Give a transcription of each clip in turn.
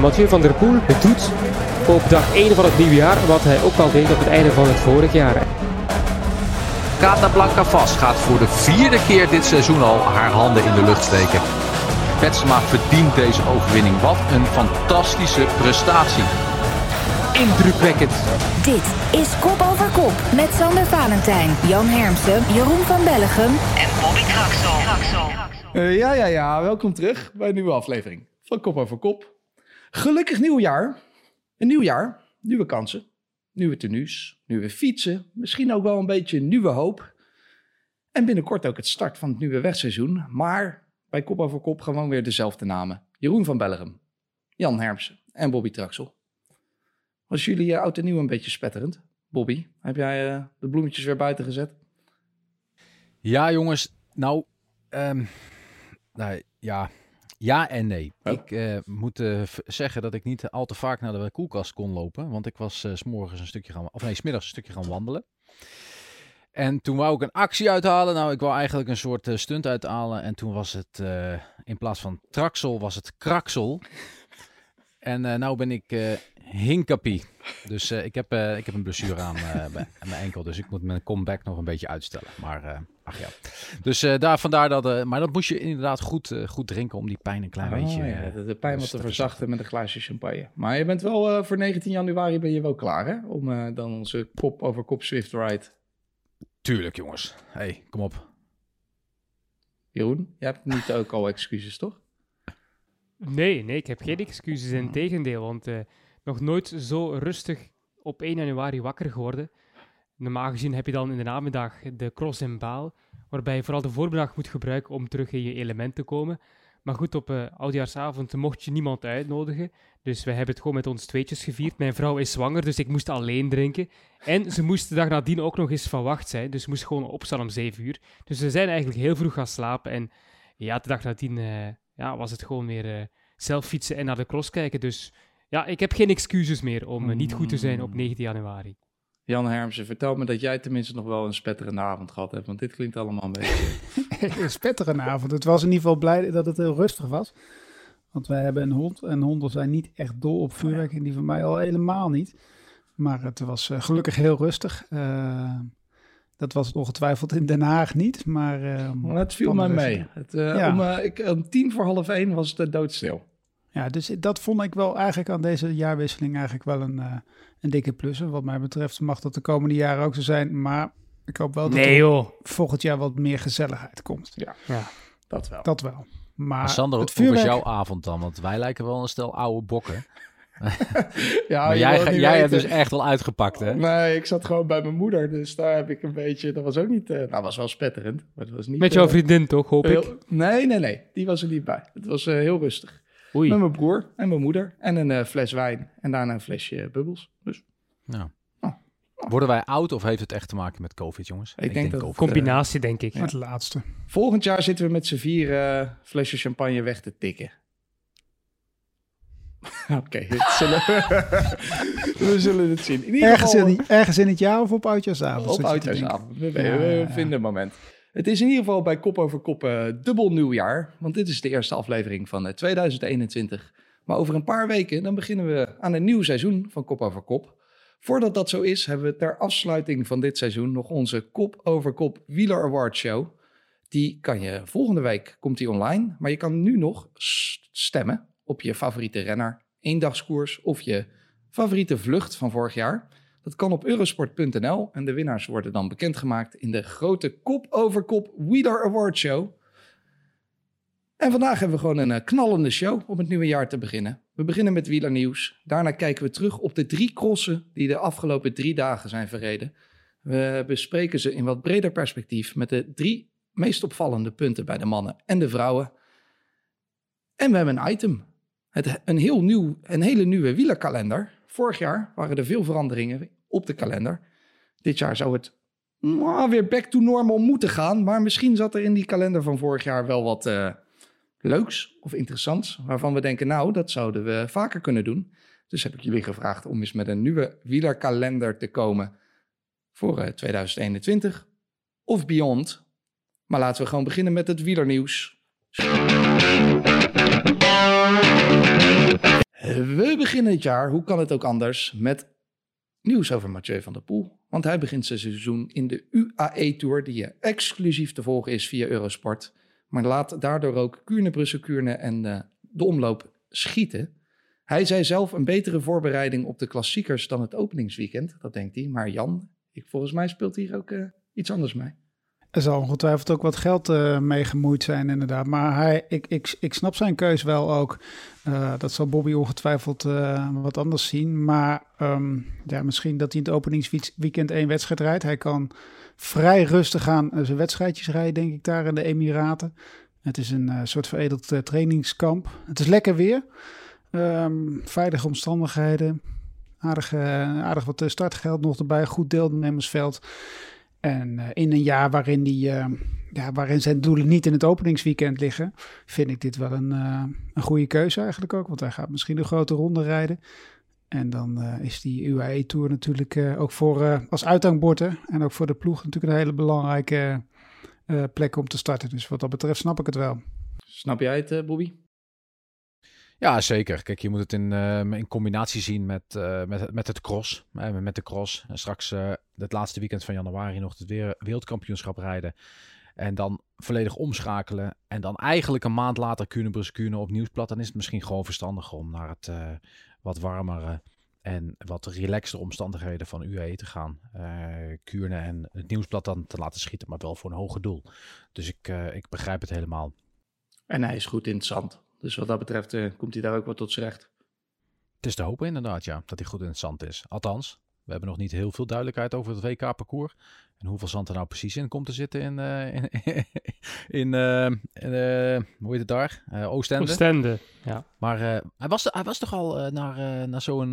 Mathieu van der Poel doet op dag 1 van het nieuwe jaar wat hij ook al deed op het einde van het vorig jaar. Blanca vast gaat voor de vierde keer dit seizoen al haar handen in de lucht steken. Betsema verdient deze overwinning. Wat een fantastische prestatie. Indrukwekkend. Dit is Kop over Kop met Sander Valentijn, Jan Hermsen, Jeroen van Bellegem en Bobby Traxel. Uh, ja, ja, ja. Welkom terug bij een nieuwe aflevering van Kop over Kop. Gelukkig nieuwjaar. Een nieuw jaar, nieuwe kansen, nieuwe tenues, nieuwe fietsen, misschien ook wel een beetje nieuwe hoop. En binnenkort ook het start van het nieuwe wegseizoen. Maar bij Kop over Kop gewoon weer dezelfde namen. Jeroen van Bellegem, Jan Hermsen en Bobby Traxel. Was jullie uh, oud en nieuw een beetje spetterend? Bobby, heb jij uh, de bloemetjes weer buiten gezet? Ja, jongens. Nou, um, nou ja, ja en nee. Oh. Ik uh, moet uh, zeggen dat ik niet al te vaak naar de koelkast kon lopen. Want ik was uh, s morgens een stukje gaan, of nee, smiddags een stukje gaan wandelen. En toen wou ik een actie uithalen. Nou, ik wou eigenlijk een soort stunt uithalen. En toen was het in plaats van traksel, was het kraksel. En uh, nou ben ik uh, hinkapie. Dus ik, heb, ik heb een blessure aan mijn enkel. Dus ik moet mijn comeback nog een beetje uitstellen. Maar ach ja. Dus daar, vandaar dat... maar dat moest je inderdaad goed, goed drinken om die pijn een klein oh, beetje... Ja, de, de pijn wat te verzachten met een glaasje champagne. Maar je bent wel voor 19 januari ben je wel klaar hè? Om dan onze kop over kop Swift Ride... Tuurlijk jongens. hey, kom op. Jeroen, je hebt niet ook al excuses toch? Nee, nee, ik heb geen excuses. In tegendeel, want uh, nog nooit zo rustig op 1 januari wakker geworden. Normaal gezien heb je dan in de namiddag de cross en baal, waarbij je vooral de voormiddag moet gebruiken om terug in je element te komen. Maar goed, op uh, oudjaarsavond mocht je niemand uitnodigen. Dus we hebben het gewoon met ons tweetjes gevierd. Mijn vrouw is zwanger, dus ik moest alleen drinken. En ze moest de dag nadien ook nog eens van wacht zijn. Dus ze moest gewoon opstaan om 7 uur. Dus we zijn eigenlijk heel vroeg gaan slapen. En ja, de dag nadien uh, ja, was het gewoon weer uh, zelf fietsen en naar de cross kijken. Dus ja, ik heb geen excuses meer om niet goed te zijn op 19 januari. Jan Hermsen, vertel me dat jij tenminste nog wel een spetterende avond gehad hebt, want dit klinkt allemaal een beetje... een spetterende avond. Het was in ieder geval blij dat het heel rustig was. Want wij hebben een hond en honden zijn niet echt dol op vuurwerk en die van mij al helemaal niet. Maar het was uh, gelukkig heel rustig. Uh, dat was het ongetwijfeld in Den Haag niet, maar... Uh, het viel mij mee. Het, uh, ja. om, uh, ik, om tien voor half één was het doodstil. Ja, dus dat vond ik wel eigenlijk aan deze jaarwisseling eigenlijk wel een, een dikke plus. En wat mij betreft mag dat de komende jaren ook zo zijn. Maar ik hoop wel dat nee, er volgend jaar wat meer gezelligheid komt. Ja, ja. dat wel. Dat wel. Maar, maar Sander, het vuurwerk... hoe was jouw avond dan? Want wij lijken wel een stel oude bokken. ja, maar jij, jij hebt dus echt wel uitgepakt, hè? Nee, ik zat gewoon bij mijn moeder. Dus daar heb ik een beetje... Dat was ook niet... Uh, nou, was wel spetterend. Maar het was niet, Met jouw uh, vriendin toch, hoop heel, ik? Nee, nee, nee. Die was er niet bij. Het was uh, heel rustig. Oei. Met mijn broer en mijn moeder. En een fles wijn. En daarna een flesje bubbels. Dus... Nou. Oh. Oh. Worden wij oud of heeft het echt te maken met COVID, jongens? Ik, ik denk, denk dat... Combinatie, denk ik. Ja. Het laatste. Volgend jaar zitten we met z'n vier flesjes champagne weg te tikken. Oké, we zullen het zien. In ergens, geval, in, ergens in het jaar of op oudjaarsavond? Op oudjaarsavond, we, we, vinden een moment. Het is in ieder geval bij Kop over Kop uh, dubbel nieuwjaar. Want dit is de eerste aflevering van uh, 2021. Maar over een paar weken dan beginnen we aan een nieuw seizoen van Kop over Kop. Voordat dat zo is, hebben we ter afsluiting van dit seizoen nog onze Kop over Kop Wieler Award Show. Die kan je volgende week, komt die online. Maar je kan nu nog stemmen op je favoriete renner, eendagskoers of je favoriete vlucht van vorig jaar. Dat kan op eurosport.nl en de winnaars worden dan bekendgemaakt in de grote kop over kop Wheeler Award Show. En vandaag hebben we gewoon een eh, knallende show om het nieuwe jaar te beginnen. We beginnen met wielernieuws. Daarna kijken we terug op de drie crossen die de afgelopen drie dagen zijn verreden. We bespreken ze in wat breder perspectief met de drie meest opvallende punten bij de mannen en de vrouwen. En we hebben een item het, een, heel nieuw, een hele nieuwe wielerkalender. Vorig jaar waren er veel veranderingen op de kalender. Dit jaar zou het nou, weer back to normal moeten gaan. Maar misschien zat er in die kalender van vorig jaar wel wat uh, leuks of interessants. Waarvan we denken, nou, dat zouden we vaker kunnen doen. Dus heb ik jullie gevraagd om eens met een nieuwe wielerkalender te komen voor uh, eh, 2021 of beyond. Maar laten we gewoon beginnen met het wielernieuws. beginnen het jaar, hoe kan het ook anders, met nieuws over Mathieu van der Poel. Want hij begint zijn seizoen in de UAE Tour, die exclusief te volgen is via Eurosport. Maar laat daardoor ook Kuurne, Brussel, Kuurne en uh, de omloop schieten. Hij zei zelf een betere voorbereiding op de klassiekers dan het openingsweekend. Dat denkt hij. Maar Jan, ik, volgens mij speelt hier ook uh, iets anders mee. Er zal ongetwijfeld ook wat geld uh, mee gemoeid zijn, inderdaad. Maar hij, ik, ik, ik snap zijn keus wel ook. Uh, dat zal Bobby ongetwijfeld uh, wat anders zien. Maar um, ja, misschien dat hij in het openingsweekend één wedstrijd rijdt. Hij kan vrij rustig aan zijn wedstrijdjes rijden, denk ik, daar in de Emiraten. Het is een soort veredeld trainingskamp. Het is lekker weer. Um, veilige omstandigheden. Aardig, aardig wat startgeld nog erbij. Goed deelnemersveld. En uh, in een jaar waarin, die, uh, ja, waarin zijn doelen niet in het openingsweekend liggen, vind ik dit wel een, uh, een goede keuze eigenlijk ook. Want hij gaat misschien een grote ronde rijden. En dan is die UAE Tour natuurlijk ook voor, als uithangbord en ook voor de ploeg natuurlijk een hele belangrijke plek om te starten. Dus wat dat betreft snap ik het wel. Snap jij het, Bobby? Ja, zeker. Kijk, je moet het in, uh, in combinatie zien met, uh, met, met het cross. Uh, met de cross. En straks het laatste weekend van januari nog het weer wereldkampioenschap rijden. En dan volledig omschakelen. En dan eigenlijk een maand later Kuurne Kuurne op nieuwsplat. Dan is het misschien gewoon verstandiger om naar het wat warmere en wat relaxte omstandigheden van UAE te gaan. Kuurne en het nieuwsblad dan te laten schieten, maar wel voor een hoger doel. Dus ik, ik begrijp het helemaal. En hij is goed in het zand. Dus wat dat betreft uh, komt hij daar ook wel tot zijn recht. Het is te hopen inderdaad, ja, dat hij goed in het zand is. Althans, we hebben nog niet heel veel duidelijkheid over het WK-parcours. En hoeveel zand er nou precies in komt te zitten in, uh, in, in uh, hoe heet het daar? Oostende. Oostende, ja. Maar hij, was, hij was toch al naar, naar zo'n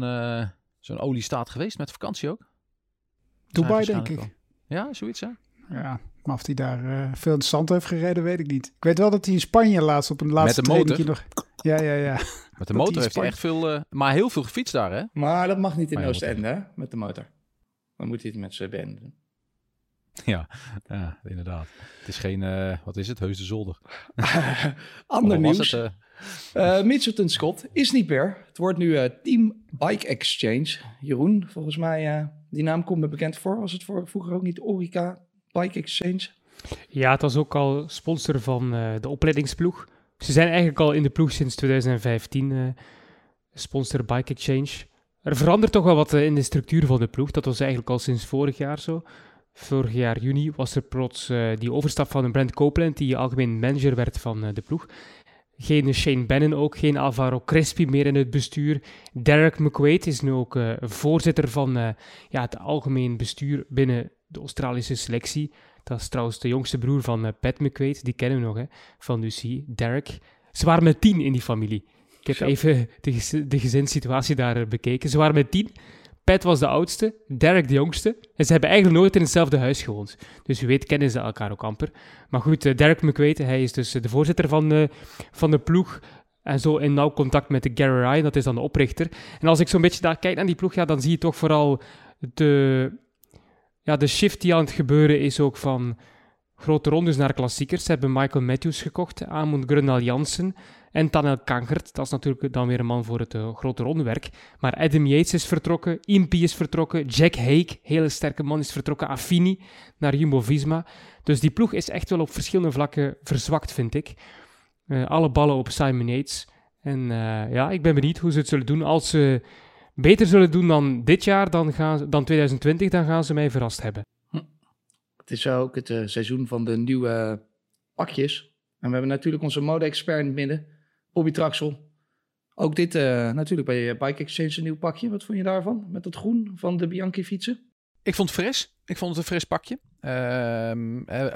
zo'n oliestaat geweest met vakantie ook? Dubai, denk ik. Al. Ja, zoiets hè? Ja, maar of hij daar uh, veel in de zand heeft gereden, weet ik niet. Ik weet wel dat hij in Spanje laatst op een laatste Met de motor? nog... Ja, ja, ja. Met de motor heeft hij echt veel... Uh, maar heel veel gefietst daar, hè? Maar dat mag niet in Oostende, hè? Met de motor. Dan moet hij het met zijn benen doen. Ja, ja, inderdaad. Het is geen... Uh, wat is het? Heus de zolder. Ander nieuws. Het, uh, Mitchelton Scott is niet meer. Het wordt nu Team Bike Exchange. Jeroen, volgens mij, die naam komt me bekend voor. Was het voor, vroeger ook niet Orica Bike Exchange? Ja, het was ook al sponsor van uh, de opleidingsploeg. Ze zijn eigenlijk al in de ploeg sinds 2015 uh, sponsor Bike Exchange. Er verandert toch wel wat uh, in de structuur van de ploeg. Dat was eigenlijk al sinds vorig jaar zo. Vorig jaar juni was er plots die overstap van Brent Copeland, die algemeen manager werd van de ploeg. Geen Shane Bannon ook, geen Alvaro Crespi meer in het bestuur. Derek McQuaid is nu ook voorzitter van ja, het algemeen bestuur binnen de Australische selectie. Dat is trouwens de jongste broer van uh, Pat McQuaid, die kennen we nog, hè, van Lucy, Derek. Ze waren met tien in die familie. Ik heb even de, de gezinssituatie daar uh, bekeken. Ze waren met tien. Pat was de oudste, Derek de jongste. En ze hebben eigenlijk nooit in hetzelfde huis gewoond. Dus u weet, kennen ze elkaar ook amper. Maar goed, uh, Derek McQuaid, hij is dus de voorzitter van, van de ploeg. En zo in nauw contact met de Gary Ryan, dat is dan de oprichter. En als ik zo'n beetje daar kijk naar die ploeg, ja, dan zie je toch vooral de, ja, de shift die aan het gebeuren is ook van grote rondes naar klassiekers. Ze hebben Michael Matthews gekocht, Amund Grunal Jansen en Tanel Kankert. Dat is natuurlijk dan weer een man voor het uh, grote rondewerk. Maar Adam Yates is vertrokken, Impy is vertrokken, Jack Hake, hele sterke man, is vertrokken, Affini naar Jumbo-Visma. Dus die ploeg is echt wel op verschillende vlakken verzwakt, vind ik. Uh, alle ballen op Simon Yates. En uh, ja, ik ben benieuwd hoe ze het zullen doen als ze beter zullen doen dan dit jaar, dan, gaan, dan 2020, dan gaan ze mij verrast hebben. Hm. Het is ook het uh, seizoen van de nieuwe pakjes. En we hebben natuurlijk onze mode-expert in het midden, Bobby Traxel. Ook dit uh, natuurlijk bij Bike Exchange een nieuw pakje. Wat vond je daarvan? Met dat groen van de Bianchi fietsen? Ik vond het fris. Ik vond het een fris pakje. Uh,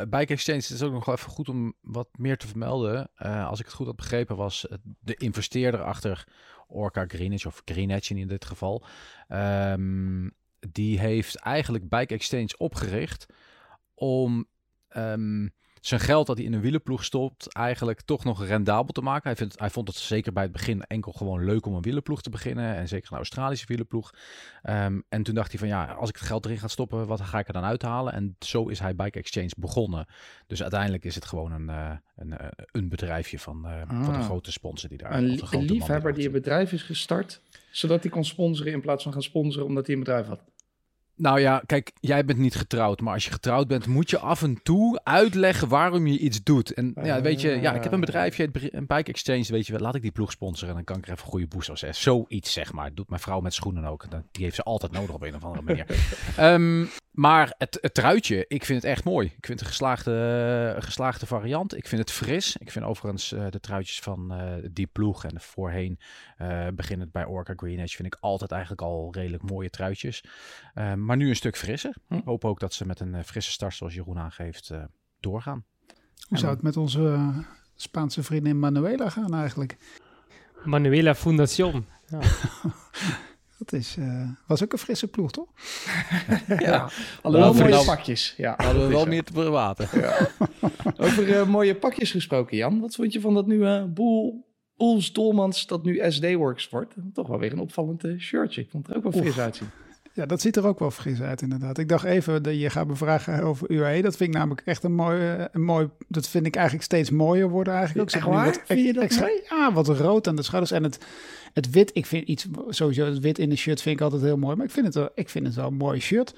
Bike Exchange is ook nog even goed om wat meer te vermelden. Uh, als ik het goed had begrepen, was de investeerder achter Orca Greenwich, of Greenwich in dit geval. Um, die heeft eigenlijk Bike Exchange opgericht om um, zijn geld dat hij in een wielenploeg stopt eigenlijk toch nog rendabel te maken. Hij, vindt, hij vond het zeker bij het begin enkel gewoon leuk om een wielenploeg te beginnen. En zeker een Australische wielenploeg. Ehm, en toen dacht hij van ja, als ik het geld erin ga stoppen, wat ga ik er dan uithalen? En zo is hij Bike Exchange begonnen. Dus uiteindelijk is het gewoon een, uh, een, uh, een bedrijfje van, uh, ah, van een grote sponsor die daar... Een, li een liefhebber die een bedrijf is gestart, zodat hij kon sponsoren in plaats van gaan sponsoren omdat hij een bedrijf had. Nou ja, kijk, jij bent niet getrouwd, maar als je getrouwd bent, moet je af en toe uitleggen waarom je iets doet. En ja, weet je, ja, ik heb een bedrijfje, een bike exchange, weet je, laat ik die ploeg sponsoren en dan kan ik er even goede boost aan Zoiets, zeg maar. Doet mijn vrouw met schoenen ook. Die heeft ze altijd nodig op een of andere manier. um, Maar het, het truitje, ik vind het echt mooi. Ik vind het een geslaagde, geslaagde variant. Ik vind het fris. Ik vind overigens uh, de truitjes van uh, die ploeg en voorheen beginnend bij Orca Green Edge vind ik altijd eigenlijk al redelijk mooie truitjes. Maar nu een stuk frisser. Hm. Ik hoop ook dat ze met een frisse start zoals Jeroen aangeeft doorgaan. Hoe zou het met onze Spaanse vriendin Manuela gaan eigenlijk? Manuela Fundación. Ja. Dat is, uh, was ook een frisse ploeg, toch? ja, ja. allemaal mooie pakjes. Ja, hadden we wel meer te verwaten. Ja. Over uh, mooie pakjes gesproken, Jan. Wat vond je van dat nieuwe Boel, Oels Dolmans, dat nu SD Works wordt? Toch wel weer een opvallend uh, shirtje. Ik vond het er ook wel fris uitzien. Ja, dat ziet er ook wel fris uit, inderdaad. Ik dacht even dat je gaat me vragen over UAE. Dat vind ik namelijk echt een mooi, een mooi. Dat vind ik eigenlijk steeds mooier worden. Eigenlijk ook. Zeg maar, wat, vind je dat extra, Ja, wat rood aan de schouders. En het, het wit, ik vind iets, sowieso het wit in de shirt vind ik altijd heel mooi. Maar ik vind het wel, ik vind het wel een mooi shirt.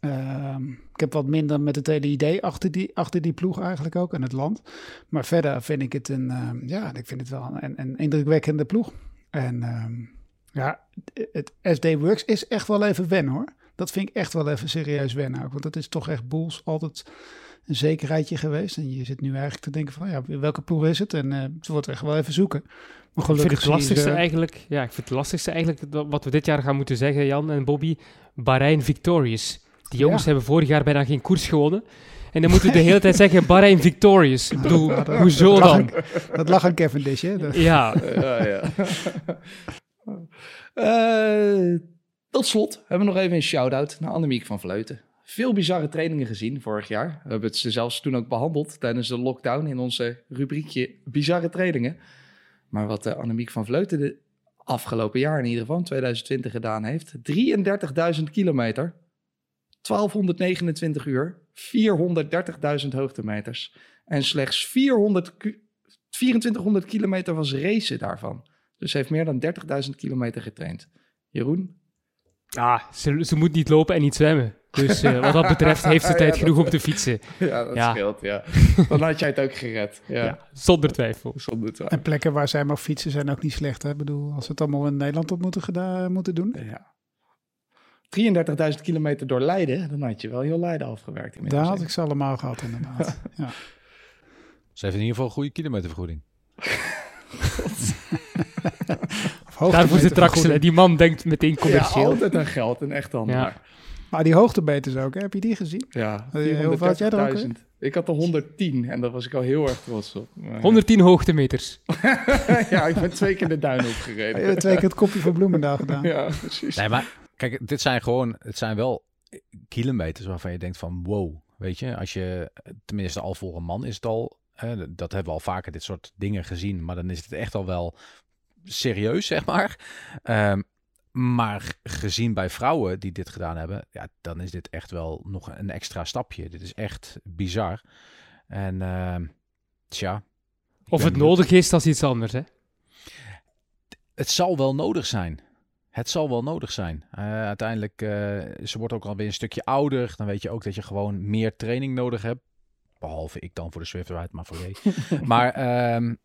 Uh, ik heb wat minder met het hele idee achter die, achter die ploeg eigenlijk ook en het land. Maar verder vind ik het een, uh, ja, ik vind het wel een, een indrukwekkende ploeg. En ehm, ja, het SD Works is echt wel even wennen hoor. Dat vind ik echt wel even serieus wennen ook. Want dat is toch echt boels altijd een zekerheidje geweest. En je zit nu eigenlijk te denken van, ja, welke ploeg is het? En uh, ze wordt echt wel even zoeken. Maar ik vind het lastigste eigenlijk, ja, ik vind het lastigste eigenlijk wat we dit jaar gaan moeten zeggen, Jan en Bobby, Bahrein Victorious. Die jongens hebben vorig jaar bijna geen koers gewonnen. En dan moeten we de hele tijd zeggen Bahrein Victorious. Ik bedoel, ja, dat, hoezo dat dan? dat lag aan Cavendish, hè? Dat. Ja. ja, ja. uh, tot slot hebben we nog even een shout-out naar Annemiek van Vleuten veel bizarre trainingen gezien vorig jaar. We hebben het ze zelfs toen ook behandeld tijdens de lockdown in onze rubriekje bizarre trainingen. Maar wat uh, Annemiek van Vleuten de afgelopen jaar in ieder geval, 2020 gedaan heeft. 33.000 kilometer, 1229 uur, 430.000 hoogtemeters. En slechts 400, 2400 kilometer was racen daarvan. Dus ze heeft meer dan 30.000 kilometer getraind. Jeroen? Ja, ze, ze moet niet lopen en niet zwemmen. Dus uh, wat dat betreft heeft ze tijd ja, genoeg om te fietsen. Ja, dat scheelt, ja. Dan had jij het ook gered. Ja. zonder twijfel. Zonder twijfel. En plekken waar zij mag fietsen zijn ook niet slecht. Hè? Ik bedoel, als we het allemaal in Nederland op moeten, gedaan, moeten doen. Ja. 33.000 kilometer door Leiden, dan had je wel heel Leiden afgewerkt. Daar had ik ze allemaal gehad, inderdaad. ja. Ze heeft in ieder geval een goede kilometervergoeding. Daarvoor zit Draxler. Die man denkt meteen commercieel. Ja, altijd aan geld, een echt. Ja. Maar die hoogtemeters ook, hè? heb je die gezien? Ja, hoeveel had jij er ook? Ik had er 110 en daar was ik al heel erg trots op. Maar, 110 hoogtemeters. ja, ik ben twee keer de duin opgereden. Hebt twee keer het kopje van Bloemendaal gedaan. ja, precies. Nee, maar kijk, dit zijn gewoon, het zijn wel kilometers waarvan je denkt van wow, weet je, als je, tenminste al voor een man is het al, hè, dat hebben we al vaker dit soort dingen gezien, maar dan is het echt al wel serieus, zeg maar. Um, maar gezien bij vrouwen die dit gedaan hebben, ja, dan is dit echt wel nog een extra stapje. Dit is echt bizar. En uh, tja. Of het nodig is, dat is iets anders, hè? Het zal wel nodig zijn. Het zal wel nodig zijn. Uh, uiteindelijk, uh, ze wordt ook alweer een stukje ouder. Dan weet je ook dat je gewoon meer training nodig hebt. Behalve ik dan voor de Swift Ride, maar voor je. maar um,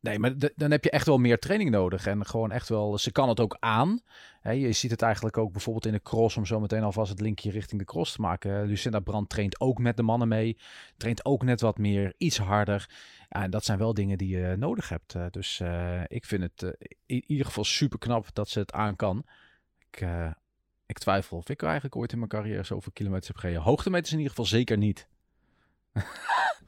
Nee, maar dan heb je echt wel meer training nodig. En gewoon echt wel, ze kan het ook aan. je ziet het eigenlijk ook bijvoorbeeld in de cross, om zo meteen alvast het linkje richting de cross te maken. Lucinda Brand traint ook met de mannen mee. Traint ook net wat meer, iets harder. En dat zijn wel dingen die je nodig hebt. Eh, dus uh, ik vind het in ieder geval super knap dat ze het aan kan. Ik, ik twijfel of ik eigenlijk ooit in mijn carrière zoveel kilometers heb gereden. Hoogtemeters in ieder geval zeker niet.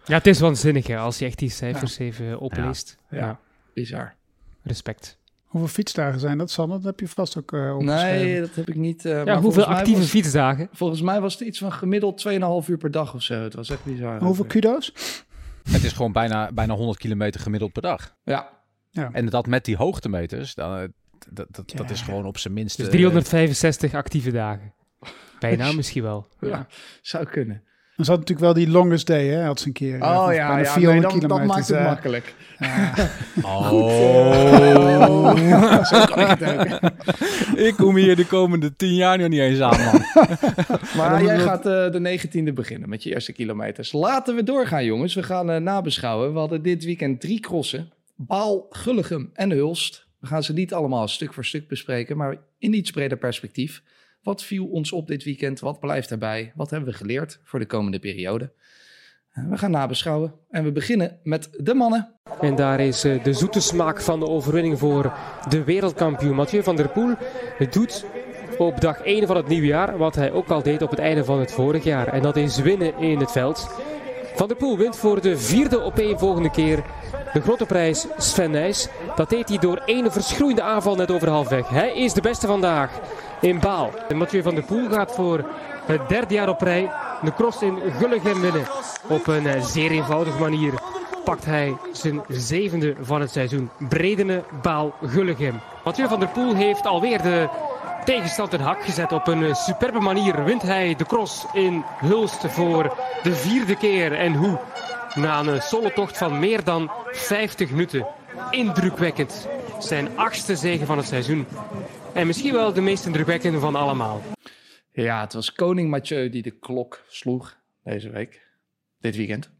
Ja, het is waanzinnig hè, als je echt die cijfers even opleest. Ja, ja. bizar. Respect. Hoeveel fietsdagen zijn dat, Sander? Dat heb je vast ook uh, opgeschreven. Nee, dat heb ik niet. Uh, ja, hoeveel actieve was, fietsdagen? Volgens mij was het iets van gemiddeld 2,5 uur per dag of zo. Het was echt bizar. Hoeveel kudo's? Het is gewoon bijna, bijna 100 kilometer gemiddeld per dag. Ja. ja. En dat met die hoogtemeters, dan, dat, dat, dat is gewoon op zijn minst... Dus 365 actieve dagen. Bijna misschien wel. Ja, zou kunnen. Dan zat natuurlijk wel die longest day, hè? Had ze een keer. Oh ja, ja 400 nee, dan, dat maakt het uh, makkelijk. Uh, oh. Zo kan ik het ook. ik kom hier de komende tien jaar nog niet eens aan, man. maar jij gaat uh, de 19e beginnen met je eerste kilometers. Laten we doorgaan, jongens. We gaan uh, nabeschouwen. We hadden dit weekend drie crossen. Baal, Gulligem en Hulst. We gaan ze niet allemaal stuk voor stuk bespreken, maar in iets breder perspectief. Wat viel ons op dit weekend? Wat blijft erbij? Wat hebben we geleerd voor de komende periode? Eh, we gaan nabeschouwen en we beginnen met de mannen. En daar is eh, de zoete smaak van de overwinning voor de wereldkampioen Mathieu van der Poel. Het doet op dag 1 van het nieuwe jaar wat hij ook al deed op het einde van het vorig jaar. En dat is winnen in het veld. Van der Poel wint voor de vierde opeenvolgende keer de grote prijs Sven Nijs. Dat deed hij door één verschroeiende aanval net over halfweg. Hij is de beste vandaag in Baal. En Mathieu van der Poel gaat voor het derde jaar op rij de cross in Gulligem winnen. Op een eh, zeer eenvoudige manier pakt hij zijn zevende van het seizoen. Bredene Baal Gulligem. Mathieu van der Poel heeft alweer de tegenstand een hak gezet. Op een eh, superbe manier wint hij de cross in Hulst voor de vierde keer. En hoe? Na een solotocht van meer dan 50 minuten. Indrukwekkend. Zijn achtste zege van het seizoen. En misschien wel de meest indrukwekkende van allemaal. Ja, het was koning Mathieu die de klok sloeg deze week. Dit weekend.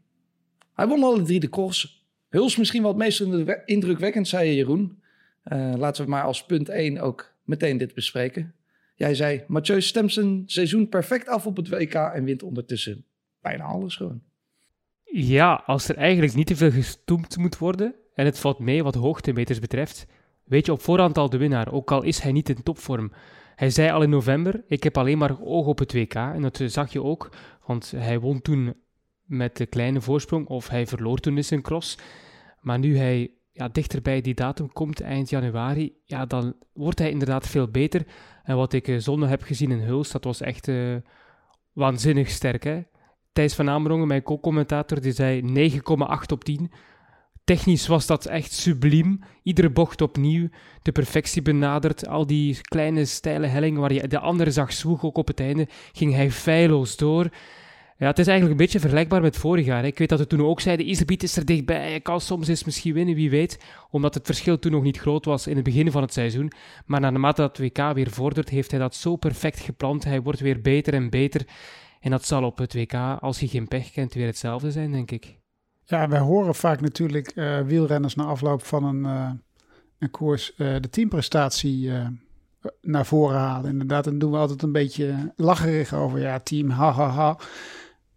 Hij won alle drie de cross. Huls misschien wel het meest indrukwekkend, zei je Jeroen. Uh, laten we maar als punt 1 ook meteen dit bespreken. Jij zei, Mathieu stemt zijn seizoen perfect af op het WK en wint ondertussen bijna alles gewoon. Ja, als er eigenlijk niet te veel gestoemd moet worden en het valt mee wat hoogtemeters betreft, weet je op voorhand al de winnaar, ook al is hij niet in topvorm. Hij zei al in november, ik heb alleen maar oog op het WK. En dat zag je ook, want hij won toen met de kleine voorsprong, of hij verloor toen in zijn cross. Maar nu hij ja, dichter bij die datum komt, eind januari, ja, dan wordt hij inderdaad veel beter. En wat ik uh, zondag heb gezien in Huls, dat was echt uh, waanzinnig sterk. Hè? Thijs van Amerongen, mijn co-commentator, die zei 9,8 op 10. Technisch was dat echt subliem. Iedere bocht opnieuw, de perfectie benaderd. Al die kleine steile hellingen waar je de andere zag zwoeg ook op het einde, ging hij feilloos door. Ja, het is eigenlijk een beetje vergelijkbaar met vorig jaar. Ik weet dat we toen ook zeiden, Iserbiet is er dichtbij, hij kan soms eens misschien winnen, wie weet. Omdat het verschil toen nog niet groot was in het begin van het seizoen. Maar naarmate dat WK weer vordert, heeft hij dat zo perfect gepland. Hij wordt weer beter en beter. En dat zal op het WK, als je geen pech kent, weer hetzelfde zijn, denk ik. Ja, wij horen vaak natuurlijk uh, wielrenners na afloop van een, uh, een koers uh, de teamprestatie naar voren halen. Inderdaad, dan doen we altijd een beetje lacherig over. Ja, team, ha, ha, ha.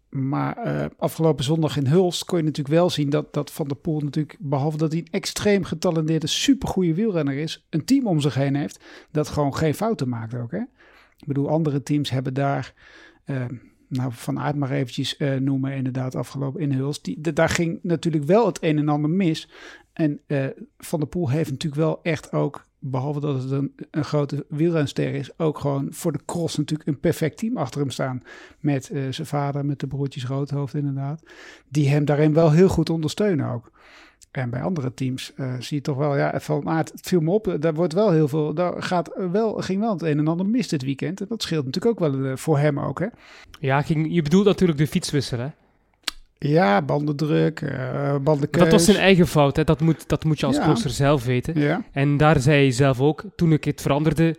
Maar afgelopen zondag in Hulst kon je natuurlijk wel zien dat, dat Van der Poel natuurlijk, behalve dat hij een extreem getalenteerde, supergoeie wielrenner is, een team om zich heen heeft dat gewoon geen fouten maakt ook. Hè? Ik bedoel, andere teams hebben daar nou, Van Aert maar eventjes uh, noemen, inderdaad, afgelopen in Huls. Die, daar ging natuurlijk wel het een en ander mis. En uh, Van der Poel heeft natuurlijk wel echt ook, behalve dat het een, grote wielrenster is, ook gewoon voor de cross natuurlijk een perfect team achter hem staan. Met uh, zijn vader, met de broertjes Roodhoofd inderdaad. Die hem daarin wel heel goed ondersteunen ook. En bij andere teams uh, zie je toch wel, ja, van aard, het viel me op, daar wordt wel heel veel, daar gaat wel, ging wel het een en ander mis dit weekend. En dat scheelt natuurlijk ook wel uh, voor hem ook, hè? Ja, ging, je bedoelt natuurlijk de fietswissel, hè? Ja, bandendruk, uh, bandenkeus. Dat was zijn eigen fout, hè? Dat, moet, dat moet je als ja. zelf weten. Ja. En daar zei hij zelf ook, toen ik het veranderde,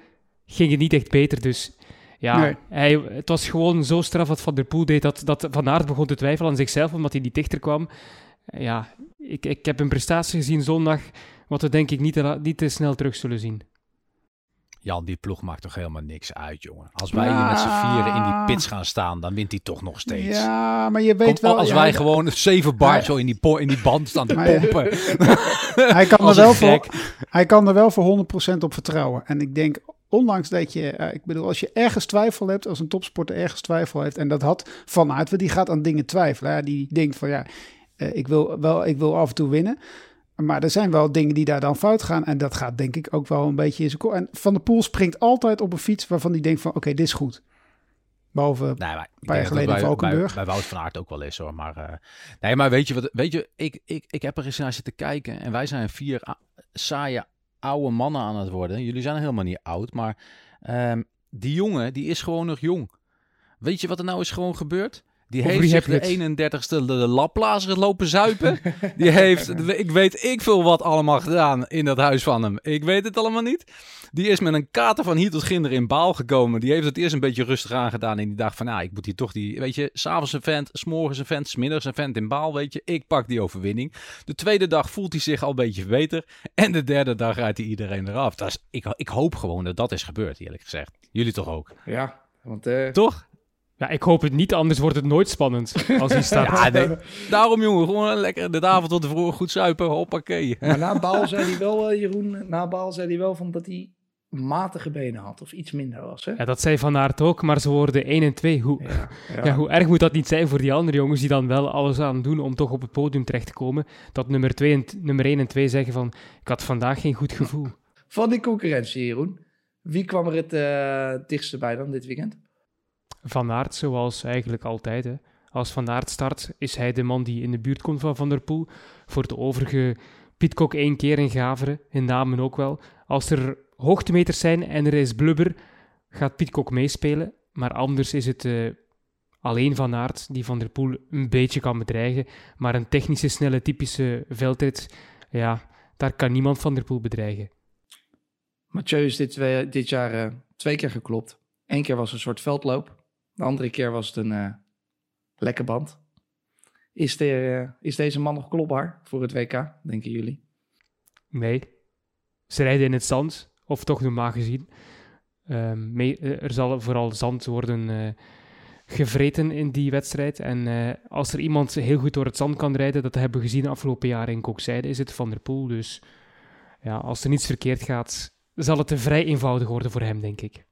ging het niet echt beter. Dus ja, nee. hij, het was gewoon zo straf wat Van der Poel deed, dat, dat Van Aert begon te twijfelen aan zichzelf, omdat hij niet dichter kwam. Ja, ik, ik heb een prestatie gezien zondag, wat we denk ik niet, niet te snel terug zullen zien. Jan, die ploeg maakt toch helemaal niks uit, jongen. Als wij ja. hier met z'n vieren in die pits gaan staan, dan wint hij toch nog steeds. Ja, maar je weet Kom, wel... Als ja, wij gewoon zeven bar zo in die, in die band staan te pompen. hij, kan er wel voor, hij kan er wel voor 100% op vertrouwen. En ik denk, ondanks dat je... Uh, ik bedoel, als je ergens twijfel hebt, als een topsporter ergens twijfel heeft... en dat had vanuit, want die gaat aan dingen twijfelen. Hè, die denkt van, ja, ik, wil wel, ik wil af en toe winnen. Maar er zijn wel dingen die daar dan fout gaan. En dat gaat denk ik ook wel een beetje in zijn kop. En Van der Poel springt altijd op een fiets waarvan hij denkt van... oké, dit is goed. Behalve Nee, maar ik paar jaar geleden bij, Valkenburg. Bij, bij Wout van Aert ook wel is hoor. Maar, eh, nee, maar weet je wat? Weet je, ik, ik, ik heb er eens naar zitten kijken. En wij zijn vier saaie oude mannen aan het worden. Jullie zijn helemaal niet oud. Maar ehm, die jongen, die is gewoon nog jong. Weet je wat er nou is gewoon gebeurd? Die Over heeft zich de je 31ste de, de laplazer lopen zuipen. Die heeft, ik weet ik veel wat allemaal gedaan in dat huis van hem. Ik weet het allemaal niet. Die is met een kater van hier tot ginder in baal gekomen. Die heeft het eerst een beetje rustig aangedaan. En die dacht van, nou, ik moet hier toch die... Weet je, s'avonds een vent, s'morgens een vent, s'middags een vent in baal, weet je. Ik pak die overwinning. De tweede dag voelt hij zich al een beetje beter. En de derde dag rijdt hij iedereen eraf. Dat is, ik, ik hoop gewoon dat dat is gebeurd, eerlijk gezegd. Jullie toch ook? Ja, want eh, Toch? Ja, ik hoop het niet, anders wordt het nooit spannend als hij start. Ja, nee. Daarom, jongen, gewoon lekker de avond tot tevoren goed zuipen. Hoppakee. maar na Baal zei hij wel, eh, Jeroen, na Baal zei hij wel van dat hij matige benen had. Of iets minder was, hè? Ja, dat zei Van Aert ook, maar ze worden 1 en 2. Hoe, Ja, ja. hoe erg moet dat niet zijn voor die andere jongens die dan wel alles aan doen om toch op het podium terecht te komen? Dat nummer, 2 en, nummer 1 en 2 zeggen van, ik had vandaag geen goed gevoel. Van die concurrentie, Jeroen. Wie kwam er het eh, dichtste bij dan dit weekend? Van Aert, zoals eigenlijk altijd. Hè. Als Van Aert start, is hij de man die in de buurt komt van Van der Poel. Voor de overige Pitcock één keer in Gaveren, in Namen ook wel. Als er hoogtemeters zijn en er is blubber, gaat Pitcock meespelen. Maar anders is het eh, alleen Van Aert die Van der Poel een beetje kan bedreigen. Maar een technische, snelle, typische veldrit, ja, daar kan niemand Van der Poel bedreigen. Mathieu is dit, twee- dit jaar eh, twee keer geklopt. Eén keer was een soort veldloop. De andere keer was het een eh lekke band. Is, eh, is deze man nog klopbaar voor het WK, denken jullie? Nee. Ze rijden in het zand, of toch normaal gezien. Ehm, eh, er zal vooral zand worden gevreten in die wedstrijd. En als er iemand heel goed door het zand kan rijden, dat hebben we gezien afgelopen jaren in Kokzijde, is het Van der Poel. Dus ja, als er niets verkeerd gaat, zal het vrij eenvoudig worden voor hem, denk ik.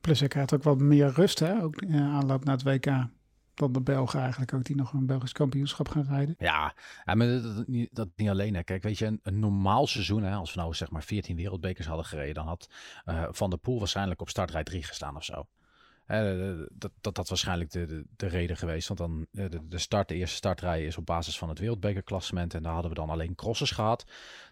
Plus hij krijgt ook wat meer rust, hè? Ook in aanloop naar het WK. Dan de Belgen eigenlijk ook, die nog een Belgisch kampioenschap gaan rijden. Ja, maar dat, niet, dat niet alleen. Hè. Kijk, weet je, een, een normaal seizoen, hè, als we nou zeg maar 14 wereldbekers hadden gereden, dan had eh, Van der Poel waarschijnlijk op startrij 3 gestaan of zo. De- de- dat, dat dat waarschijnlijk de, de, de reden geweest. Want dan eh, de, de, start, de eerste startrij is op basis van het wereldbekerklassement. En daar hadden we dan alleen crossers gehad.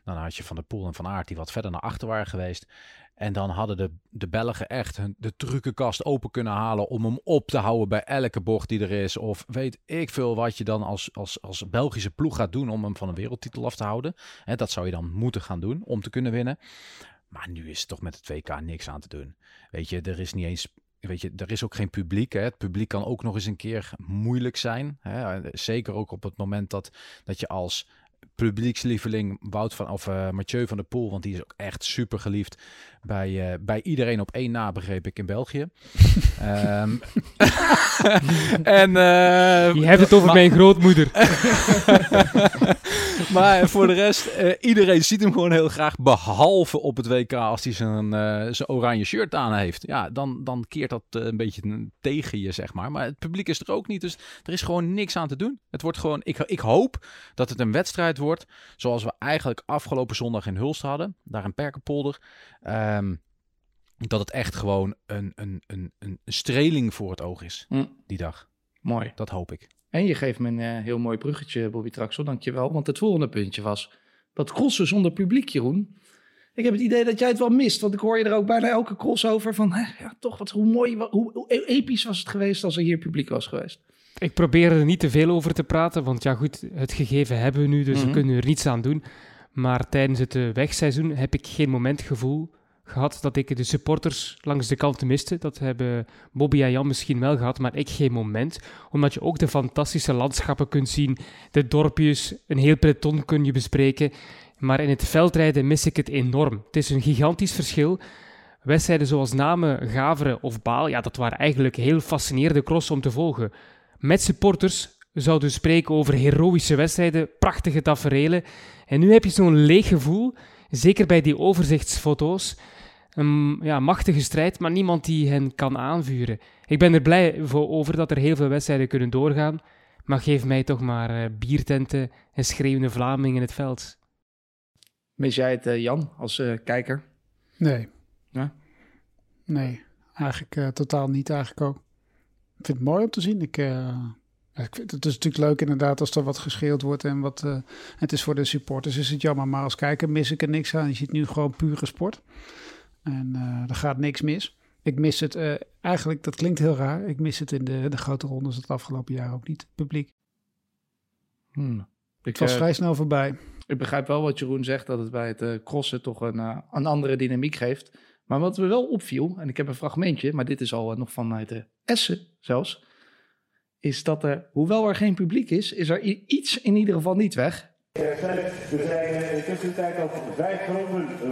Dan had je Van der Poel en Van Aert die wat verder naar achter waren geweest. En dan hadden de, de Belgen echt hun, de trucenkast open kunnen halen om hem op te houden bij elke bocht die er is. Of weet ik veel wat je dan als, als, als Belgische ploeg gaat doen om hem van een wereldtitel af te houden. Hè, dat zou je dan moeten gaan doen om te kunnen winnen. Maar nu is het toch met het WK niks aan te doen. Weet je, er is niet eens. Weet je, er is ook geen publiek. Hè. Het publiek kan ook nog eens een keer moeilijk zijn. Hè. Zeker ook op het moment dat, dat je als publiekslieveling Wout van of eh, Mathieu van der Poel, want die is ook echt super geliefd bij, eh, bij iedereen op één na, begreep ik in België. Ehm, en eh, Je hebt het over maar- mijn grootmoeder. maar voor de rest, eh, iedereen ziet hem gewoon heel graag. Behalve op het WK als hij zijn, eh, zijn oranje shirt aan heeft. Ja, dan, dan keert dat een beetje tegen je, zeg maar. Maar het publiek is er ook niet. Dus er is gewoon niks aan te doen. Het wordt gewoon, ik, ik hoop dat het een wedstrijd wordt. Zoals we eigenlijk afgelopen zondag in Hulst hadden. Daar in Perkenpolder. Ehm, dat het echt gewoon een, een, een, een streling voor het oog is. Hm, Die dag. mooi. Dat hoop ik. En je geeft me een eh, heel mooi bruggetje, Bobby Traxel. Dankjewel. Want het volgende puntje was dat crossen zonder publiek, Jeroen. Ik heb het idee dat jij het wel mist. Want ik hoor je er ook bijna elke cross over van... Hè, ja, toch, wat, hoe mooi, hoe episch was het geweest als er hier publiek was geweest. Ik probeer er niet te veel over te praten, want ja goed, het gegeven hebben we nu, dus Mhm. we kunnen er niets aan doen. Maar tijdens het eh, wegseizoen heb ik geen moment gevoel gehad dat ik de supporters langs de kanten miste. Dat hebben Bobby en Jan misschien wel gehad, maar ik geen moment. Omdat je ook de fantastische landschappen kunt zien, de dorpjes, een heel peloton kun je bespreken. Maar in het veldrijden mis ik het enorm. Het is een gigantisch verschil. Wedstrijden zoals Namen, Gaveren of Baal, ja, dat waren eigenlijk heel fascinerende cross om te volgen. Met supporters zouden we spreken over heroïsche wedstrijden, prachtige taferelen. En nu heb je zo'n leeg gevoel, zeker bij die overzichtsfoto's. Een ja, machtige strijd, maar niemand die hen kan aanvuren. Ik ben er blij voor over dat er heel veel wedstrijden kunnen doorgaan. Maar geef mij toch maar eh, biertenten en schreeuwende Vlamingen in het veld. Mis jij het, uh, Jan, als uh, kijker? Nee. Ja? Nee, eigenlijk uh, totaal niet eigenlijk ook. Ik vind het mooi om te zien. Ik, ik vind, het is natuurlijk leuk inderdaad als er wat gescheeld wordt en wat... het is voor de supporters is het jammer, maar als kijker mis ik er niks aan. Je ziet nu gewoon pure sport. En er gaat niks mis. Ik mis het eigenlijk, dat klinkt heel raar, ik mis het in de, de grote rondes het afgelopen jaar ook niet, het publiek. Hmm. Ik was vrij snel voorbij. Ik begrijp wel wat Jeroen zegt, dat het bij het uh, crossen toch een, uh, een andere dynamiek geeft. Maar wat me wel opviel, en ik heb een fragmentje, maar dit is al uh, nog vanuit de Essen zelfs, is dat er, hoewel er geen publiek is, is er iets in ieder geval niet weg. We zijn in tussentijd op vijf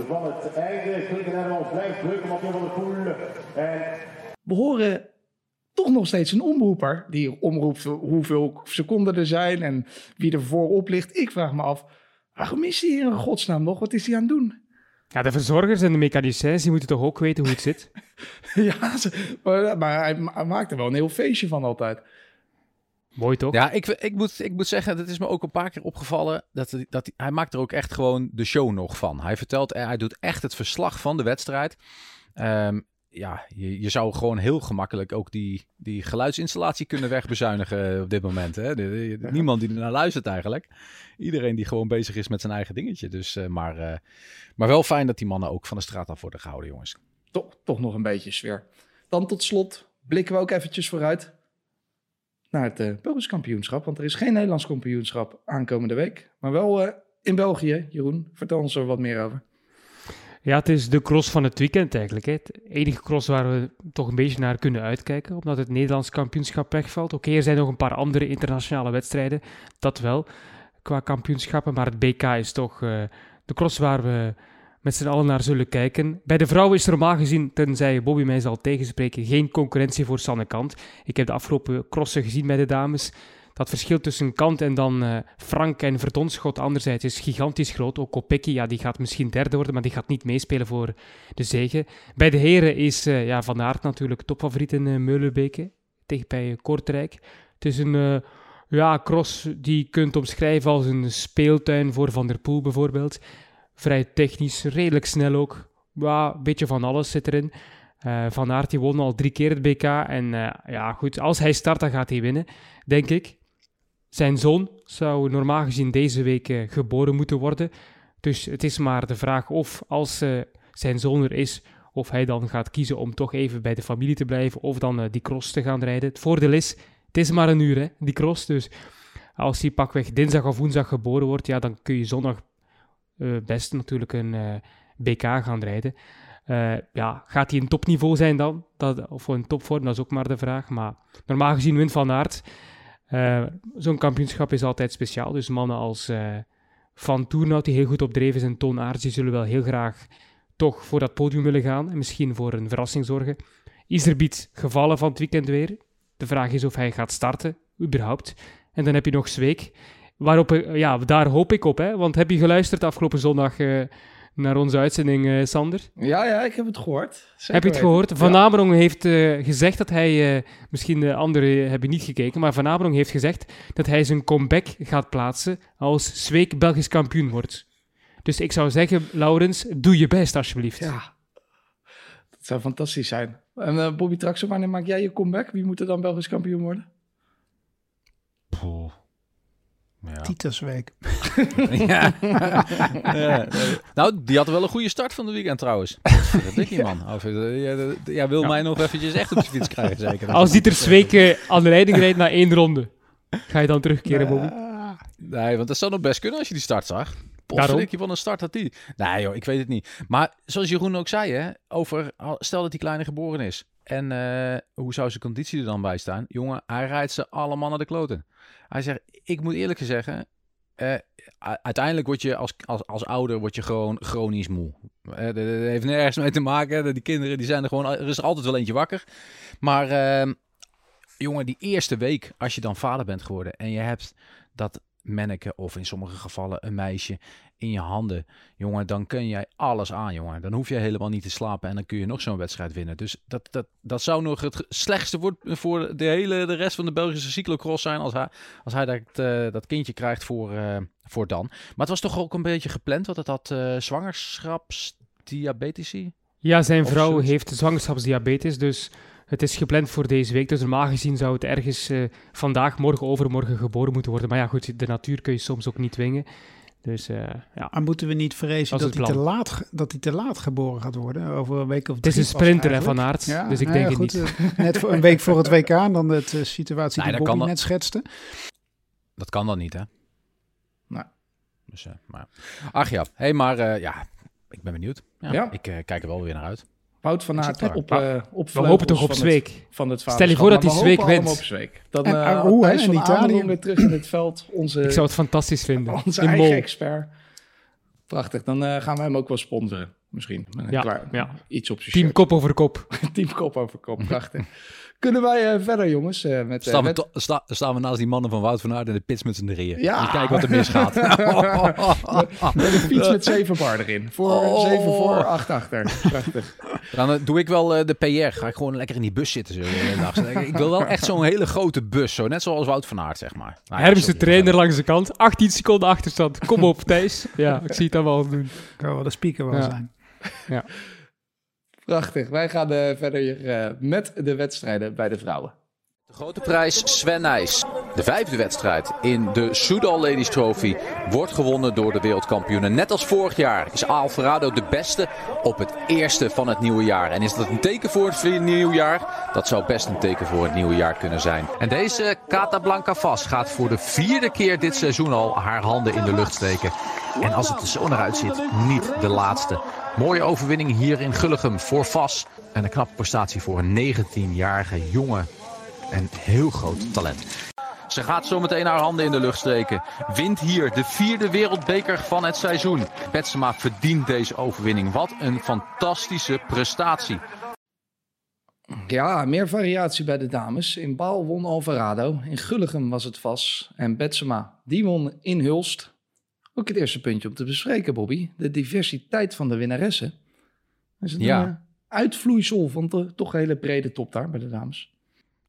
van het einde. Klinken blijft drukken op van de Poel. En... We horen toch nog steeds een omroeper die omroept hoeveel seconden er zijn en wie er voorop ligt. Ik vraag me af, waarom is hij hier in godsnaam nog? Wat is hij aan het doen? Ja, de verzorgers en de mechaniciens, die moeten toch ook weten hoe het zit? ja, maar, maar hij, hij maakt er wel een heel feestje van altijd. Mooi toch? Ja, ik, ik, moet, ik moet zeggen, dat is me ook een paar keer opgevallen. Dat, dat, hij maakt er ook echt gewoon de show nog van. Hij vertelt, hij doet echt het verslag van de wedstrijd. Um, ja, je, je zou gewoon heel gemakkelijk ook die, die geluidsinstallatie kunnen wegbezuinigen op dit moment. Hè? Niemand die er naar luistert eigenlijk. Iedereen die gewoon bezig is met zijn eigen dingetje. Dus, uh, maar, uh, maar wel fijn dat die mannen ook van de straat af worden gehouden, jongens. Toch, toch nog een beetje sfeer. Dan tot slot blikken we ook eventjes vooruit naar het uh, Belgisch kampioenschap. Want er is geen Nederlands kampioenschap aankomende week. Maar wel in België. Jeroen, vertel ons er wat meer over. Ja, het is de cross van het weekend eigenlijk. Hè. Enige cross waar we toch een beetje naar kunnen uitkijken, omdat het Nederlands kampioenschap wegvalt. Oké, er zijn nog een paar andere internationale wedstrijden, dat wel, qua kampioenschappen. Maar het BK is toch uh, de cross waar we met z'n allen naar zullen kijken. Bij de vrouwen is er normaal gezien, tenzij Bobby mij zal tegenspreken, geen concurrentie voor Sanne Kant. Ik heb de afgelopen crossen gezien bij de dames. Dat verschil tussen Kant en dan uh, Frank en Verdonschot anderzijds is gigantisch groot. Ook Kopecky, ja, die gaat misschien derde worden, maar die gaat niet meespelen voor de zegen. Bij de heren is uh, ja, Van Aert natuurlijk topfavoriet in uh, Meulenbeke tegen bij Kortrijk. Het is een ja, cross die je kunt omschrijven als een speeltuin voor Van der Poel bijvoorbeeld. Vrij technisch, redelijk snel ook. Ja, een beetje van alles zit erin. van Aert die won al drie keer het BK. En ja, goed, als hij start, dan gaat hij winnen, denk ik. Zijn zoon zou normaal gezien deze week uh, geboren moeten worden. Dus het is maar de vraag of als uh, zijn zoon er is, of hij dan gaat kiezen om toch even bij de familie te blijven of dan uh, die cross te gaan rijden. Het voordeel is, het is maar een uur, hè, die cross. Dus als hij pakweg dinsdag of woensdag geboren wordt, ja, dan kun je zondag best natuurlijk een BK gaan rijden. ja, gaat hij een topniveau zijn dan? Dat, of een topvorm, dat is ook maar de vraag. Maar normaal gezien wint Van Aert. Uh, Zo'n kampioenschap is altijd speciaal. Dus mannen als uh, Van Toernout, die heel goed op dreef is, en Toon Aerts, die zullen wel heel graag toch voor dat podium willen gaan. En misschien voor een verrassing zorgen. Iserbiet gevallen van het weekend weer. De vraag is of hij gaat starten, überhaupt. En dan heb je nog Zweek. Waarop, ja, daar hoop ik op. Hè? Want heb je geluisterd afgelopen zondag naar onze uitzending, uh, Sander? Ja, ja, ik heb het gehoord. Zeker heb je het gehoord? Van ja. Amerong heeft uh, gezegd dat hij, uh, misschien de anderen hebben niet gekeken, maar Van Amerong heeft gezegd dat hij zijn comeback gaat plaatsen als Zweek Belgisch kampioen wordt. Dus ik zou zeggen, Laurens, doe je best alsjeblieft. Ja, dat zou fantastisch zijn. En Bobby Traxel, wanneer maak jij je comeback? Wie moet er dan Belgisch kampioen worden? Poeh. Ja. Titersweek. ja. ja. Nou, die had wel een goede start van de weekend trouwens. Dikkie man. Of, jij, jij wil mij nog eventjes echt op de fiets krijgen zeker. Als die ter weken aan de leiding rijdt na één ronde, ga je dan terugkeren, Bobby? Nee, want dat zou nog best kunnen als je die start zag. Potverdikke van een start had die. Nee joh, ik weet het niet. Maar zoals Jeroen ook zei, hè, over, stel dat die kleine geboren is. En uh, hoe zou zijn conditie er dan bij staan? Jongen, hij rijdt ze allemaal naar de kloten. Hij zegt, ik moet eerlijk zeggen, uh, uiteindelijk word je als, als, als ouder word je gewoon chronisch moe. Uh, dat heeft nergens mee te maken. Die kinderen die zijn er gewoon, er is altijd wel eentje wakker. Maar uh, jongen, die eerste week, als je dan vader bent geworden en je hebt dat manneke of in sommige gevallen een meisje in je handen, jongen, dan kun jij alles aan, jongen. Dan hoef je helemaal niet te slapen en dan kun je nog zo'n wedstrijd winnen. Dus dat, dat, dat zou nog het slechtste voor, voor de hele de rest van de Belgische cyclocross zijn als hij, als hij dat, eh, dat kindje krijgt voor, eh, voor dan. Maar het was toch ook een beetje gepland, want het had eh zwangerschapsdiabetici. Ja, zijn vrouw heeft zwangerschapsdiabetes, dus het is gepland voor deze week. Dus normaal gezien zou het ergens vandaag, morgen, overmorgen geboren moeten worden. Maar ja, goed, de natuur kun je soms ook niet dwingen. Dus eh, ja, Maar moeten we niet vrezen Dat hij, te laat, dat hij te laat geboren gaat worden? Over een week of het is drie een sprinter hè, van Aert, Ja, dus ik nou denk ja, het niet. eh, net voor een week voor het WK, dan de eh, situatie Nee, die dat kan Bobby dan- net schetste. Dat kan dan niet, hè? Nou. Dus, eh, maar... Ach ja, hey, maar eh, ja, ik ben benieuwd. Ja, Ja. Ik eh, kijk er wel weer naar uit. Wout van Aert op, eh op We hopen toch op van het- Zweek. van het Stel je voor dat hij Zweek wint. op Zweek. Dan En eh hè, Thijs in van Italië. Weer terug in het veld. Onze, Ik zou het fantastisch vinden. onze In eigen Mol. expert. Prachtig. Dan eh, gaan we hem ook wel sponsoren. Misschien. Met een Ja, klaar- ja. Iets op zijn Team shirt. kop over kop. Team kop over kop. Prachtig. Kunnen wij eh, verder, jongens? eh, met, eh, Staan we, met- to- sta- staan we naast die mannen van Wout van Aert in de pits met z'n drieën. Ja. En kijken wat er misgaat. met een fiets met zeven bar erin. Voor, Oh. Zeven voor, acht achter. Prachtig. Dan doe ik wel eh, de PR. Ga ik gewoon lekker in die bus zitten. Zo, ik wil wel echt zo'n hele grote bus. Zo, net zoals Wout van Aert, zeg maar. Nou ja, Hermes de trainer langs de kant. 18 seconden achterstand. Kom op, Thijs. Ja, ik zie het dan wel doen. Kan wel de speaker wel Ja. zijn. Prachtig. Wij gaan eh, verder eh, met de wedstrijden bij de vrouwen. De grote prijs Sven Nijs. De vijfde wedstrijd in de Soudal Ladies Trophy wordt gewonnen door de wereldkampioenen. Net als vorig jaar is Alvarado de beste op het eerste van het nieuwe jaar. En is dat een teken voor het nieuwe jaar? Dat zou best een teken voor het nieuwe jaar kunnen zijn. En deze Blanca Vas gaat voor de vierde keer dit seizoen al haar handen in de lucht steken. En als het er zo naar uitziet, niet de laatste. Mooie overwinning hier in Gulligem voor Vas. En een knappe prestatie voor een 19-jarige jongen en heel groot talent. Ze gaat zo meteen haar handen in de lucht steken. Wint hier de vierde wereldbeker van het seizoen. Betsema verdient deze overwinning. Wat een fantastische prestatie. Ja, meer variatie bij de dames. In Baal won Alvarado. In Gulligem was het Vas. En Betsema, die won in Hulst. Ook het eerste puntje om te bespreken, Bobby. De diversiteit van de winnaressen. Is het Ja. een eh, uitvloeisel van de toch hele brede top daar bij de dames?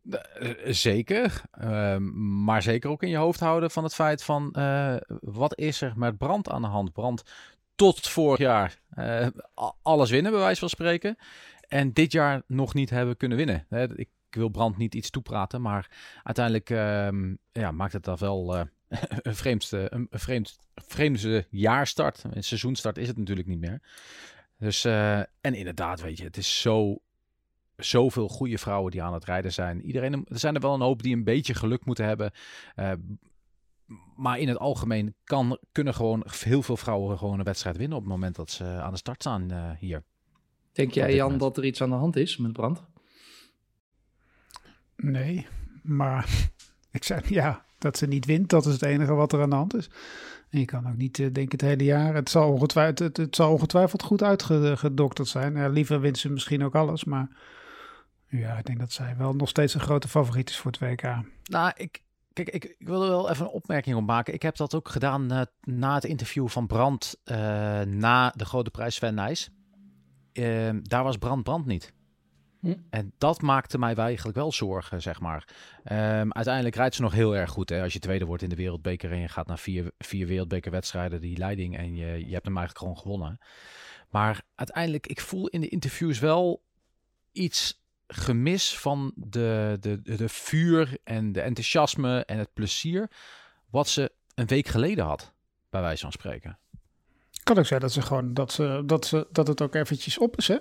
Eh, Zeker, Ehm, maar zeker ook in je hoofd houden van het feit van eh, wat is er met brand aan de hand? Brand tot vorig jaar alles winnen, bij wijze van spreken. En dit jaar nog niet hebben kunnen winnen. Ik wil Brand niet iets toepraten, maar uiteindelijk ehm, ja, maakt het dan wel een, vreemdste, een, een vreemd, vreemde jaarstart. Een seizoenstart is het natuurlijk niet meer. Dus, eh, en inderdaad, weet je, het is zo zoveel goede vrouwen die aan het rijden zijn. Iedereen, er zijn er wel een hoop die een beetje geluk moeten hebben. Eh, maar in het algemeen kan, kunnen gewoon heel veel vrouwen gewoon een wedstrijd winnen op het moment dat ze aan de start staan eh, hier. Denk jij, Jan, moment. dat er iets aan de hand is met brand? Nee, maar ik zei ja, dat ze niet wint, dat is het enige wat er aan de hand is. En je kan ook niet eh, denken het hele jaar. Het zal ongetwijfeld, het, zal goed uitgedokterd zijn. Ja, liever wint ze misschien ook alles, maar ja, ik denk dat zij wel nog steeds een grote favoriet is voor het WK. Nou, ik, kijk, ik, ik wil er wel even een opmerking op maken. Ik heb dat ook gedaan eh, na het interview van Brand eh, na de grote prijs Sven Nijs. Ehm, daar was Brand Brand niet. Hm. En dat maakte mij eigenlijk wel zorgen, zeg maar. Ehm, uiteindelijk rijdt ze nog heel erg goed. Hè? Als je tweede wordt in de wereldbeker en je gaat naar vier, vier wereldbekerwedstrijden, die leiding, en je, je hebt hem eigenlijk gewoon gewonnen. Maar uiteindelijk, ik voel in de interviews wel iets gemis van de, de, de vuur en de enthousiasme en het plezier wat ze een week geleden had, bij wijze van spreken. Kan ook zijn dat ze gewoon dat, ze, dat, ze, dat het ook eventjes op is, hè?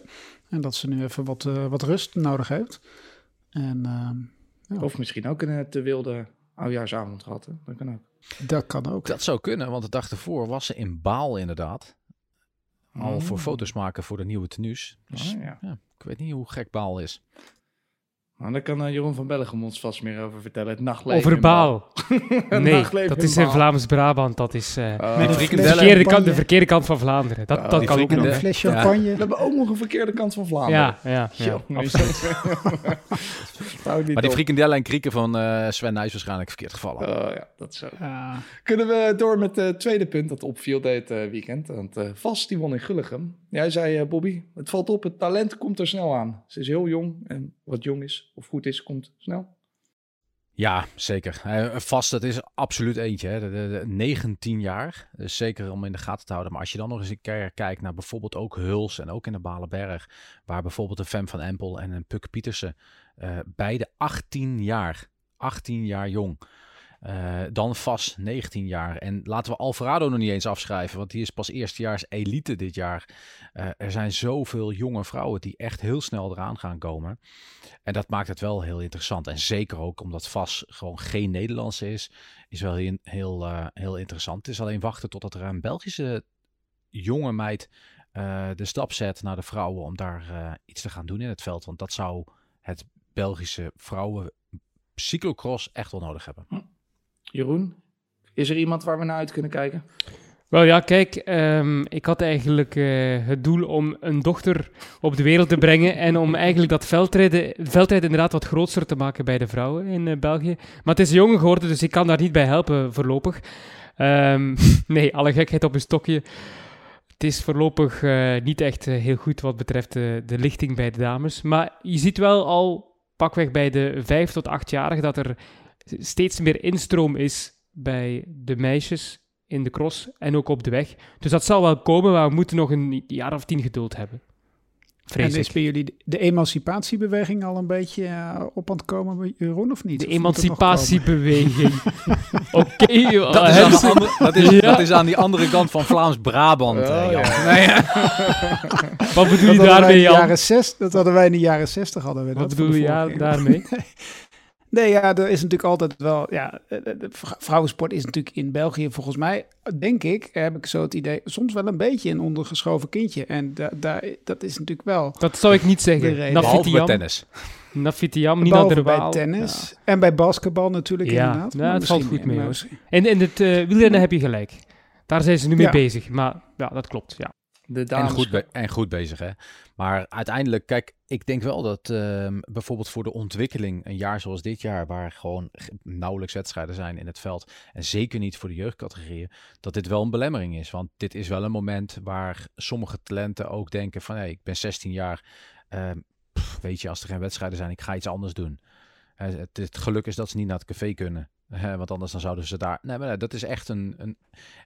En dat ze nu even wat, eh, wat rust nodig heeft. En ehm, Ja. Of misschien ook een eh, te wilde oudjaarsavond gehad. Hè? Dat kan ook. dat kan ook. Dat zou kunnen, want de dag ervoor was ze in Baal inderdaad. Al voor Oh. foto's maken voor de nieuwe tenues. Dus Ah, ja. ja, ik weet niet hoe gek Baal is. Nou, daar kan eh, Jeroen van Bellegem ons vast meer over vertellen. Het nachtleven. Over in Baal. Nee, dat is in. Vlaams-Brabant. Dat is eh, Oh. De, verkeerde kant, de champagne. verkeerde kant van Vlaanderen. Dat, Oh, dat die kan ook nog. een fles Ja. champagne. We hebben ook nog een verkeerde kant van Vlaanderen. Ja, ja, ja, absoluut. Maar die frikandellen en krieken van eh, Sven Nijs waarschijnlijk verkeerd gevallen. Oh ja, dat is zo. Kunnen we door met het tweede punt dat opviel dit eh, weekend. Want eh Vast die won in Gulligem. Jij zei, eh, Bobby, het valt op, het talent komt er snel aan. Ze is heel jong en wat jong is of goed is, komt snel. Ja, zeker. Eh, vast, dat is absoluut eentje. Hè. De, de- de 19 jaar. Dus zeker om in de gaten te houden. Maar als je dan nog eens een keer kijkt naar bijvoorbeeld ook Huls en ook in de Balenberg. Waar bijvoorbeeld een Fem van Empel en een Puk Pietersen. eh, beide 18 jaar. 18 jaar jong. Eh, dan vast 19 jaar. En laten we Alvarado nog niet eens afschrijven. Want die is pas eerstejaars elite dit jaar. Eh, er zijn zoveel jonge vrouwen die echt heel snel eraan gaan komen. En dat maakt het wel heel interessant. En zeker ook omdat Vas gewoon geen Nederlandse is, is wel heel, heel, eh, heel interessant. Het is alleen wachten totdat er een Belgische jonge meid de stap zet naar de vrouwen om daar iets te gaan doen in het veld. Want dat zou het Belgische vrouwen cyclocross echt wel nodig hebben. Jeroen, is er iemand waar we naar uit kunnen kijken? Wel ja, kijk, ehm, ik had eigenlijk eh, het doel om een dochter op de wereld te brengen en om eigenlijk dat veldrijden, veldrijden inderdaad wat groter te maken bij de vrouwen in eh, België. Maar het is een jongen geworden, dus ik kan daar niet bij helpen voorlopig. Ehm, nee, alle gekheid op een stokje. Het is voorlopig eh, niet echt heel goed wat betreft de lichting bij de dames. Maar je ziet wel al pakweg bij de 5 tot 8-jarigen dat er steeds meer instroom is bij de meisjes in de cross en ook op de weg. Dus dat zal wel komen, maar we moeten nog een jaar of tien geduld hebben. Vrees En ik. is bij jullie de- emancipatiebeweging al een beetje eh, op aan het komen, bij Jeroen, of niet? De Of emancipatiebeweging. Oké, Dat dat, is, Ja. dat is aan die andere kant van Vlaams-Brabant. eh, Oh, Jan. ja. Nee, ja. wat bedoel Dat je daarmee, Jan? jaren zes, dat hadden wij in de jaren 60 hadden we Wat dat bedoel je daarmee? Nee, ja, er is natuurlijk altijd wel. Ja, eh, de vrou- vrouwensport is natuurlijk in België volgens mij, denk ik, heb ik zo het idee, soms wel een beetje een ondergeschoven kindje. En da, daar dat is natuurlijk wel. Dat zou ik niet De zeggen. Behalve bij tennis. Nafitiam Nina Behalve der bij tennis en bij basketbal natuurlijk Ja, inderdaad. ja, het valt goed mee, hoor. En in het eh wielrennen heb je gelijk. Daar zijn ze nu mee Ja. bezig. Maar ja, dat klopt. Ja. De En goed, be- en goed bezig, hè. Maar uiteindelijk, kijk, ik denk wel dat ehm, bijvoorbeeld voor de ontwikkeling, een jaar zoals dit jaar, waar gewoon nauwelijks wedstrijden zijn in het veld, en zeker niet voor de jeugdcategorieën, dat dit wel een belemmering is. Want dit is wel een moment waar sommige talenten ook denken van, hé, ik ben 16 jaar, ehm, pff, weet je, als er geen wedstrijden zijn, ik ga iets anders doen. Het, het geluk is dat ze niet naar het café kunnen. Want anders dan zouden ze daar. Nee, maar nee, dat is echt een. een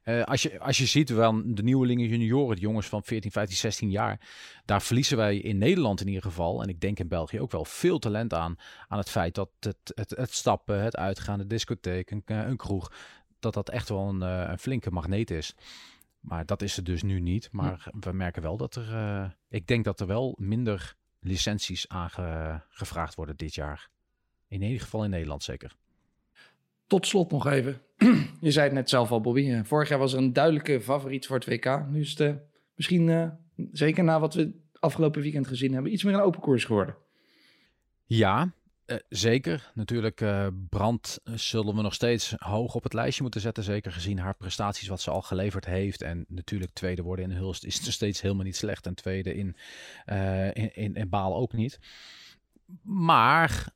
eh, als, je, als je ziet wel de nieuwelingen junioren, de jongens van 14, 15, 16 jaar. Daar verliezen wij in Nederland in ieder geval. En ik denk in België ook wel veel talent aan. Aan het feit dat het, het, het stappen, het uitgaan, de discotheek, een, een kroeg. Dat dat echt wel een, eh, een flinke magneet is. Maar dat is het dus nu niet. Maar we merken wel dat er. eh, ik denk dat er wel minder licenties aangevraagd worden dit jaar. In ieder geval in Nederland zeker. Tot slot nog even. Je zei het net zelf al, Bobby. Eh, Vorig jaar was er een duidelijke favoriet voor het WK. Nu is het eh, misschien, eh, zeker na wat we afgelopen weekend gezien hebben, iets meer een open koers geworden. Ja, zeker. Natuurlijk, Brand zullen we nog steeds hoog op het lijstje moeten zetten. Zeker gezien haar prestaties wat ze al geleverd heeft. En natuurlijk tweede worden in Hulst is er steeds helemaal niet slecht. En tweede in, in, in, in Baal ook niet. Maar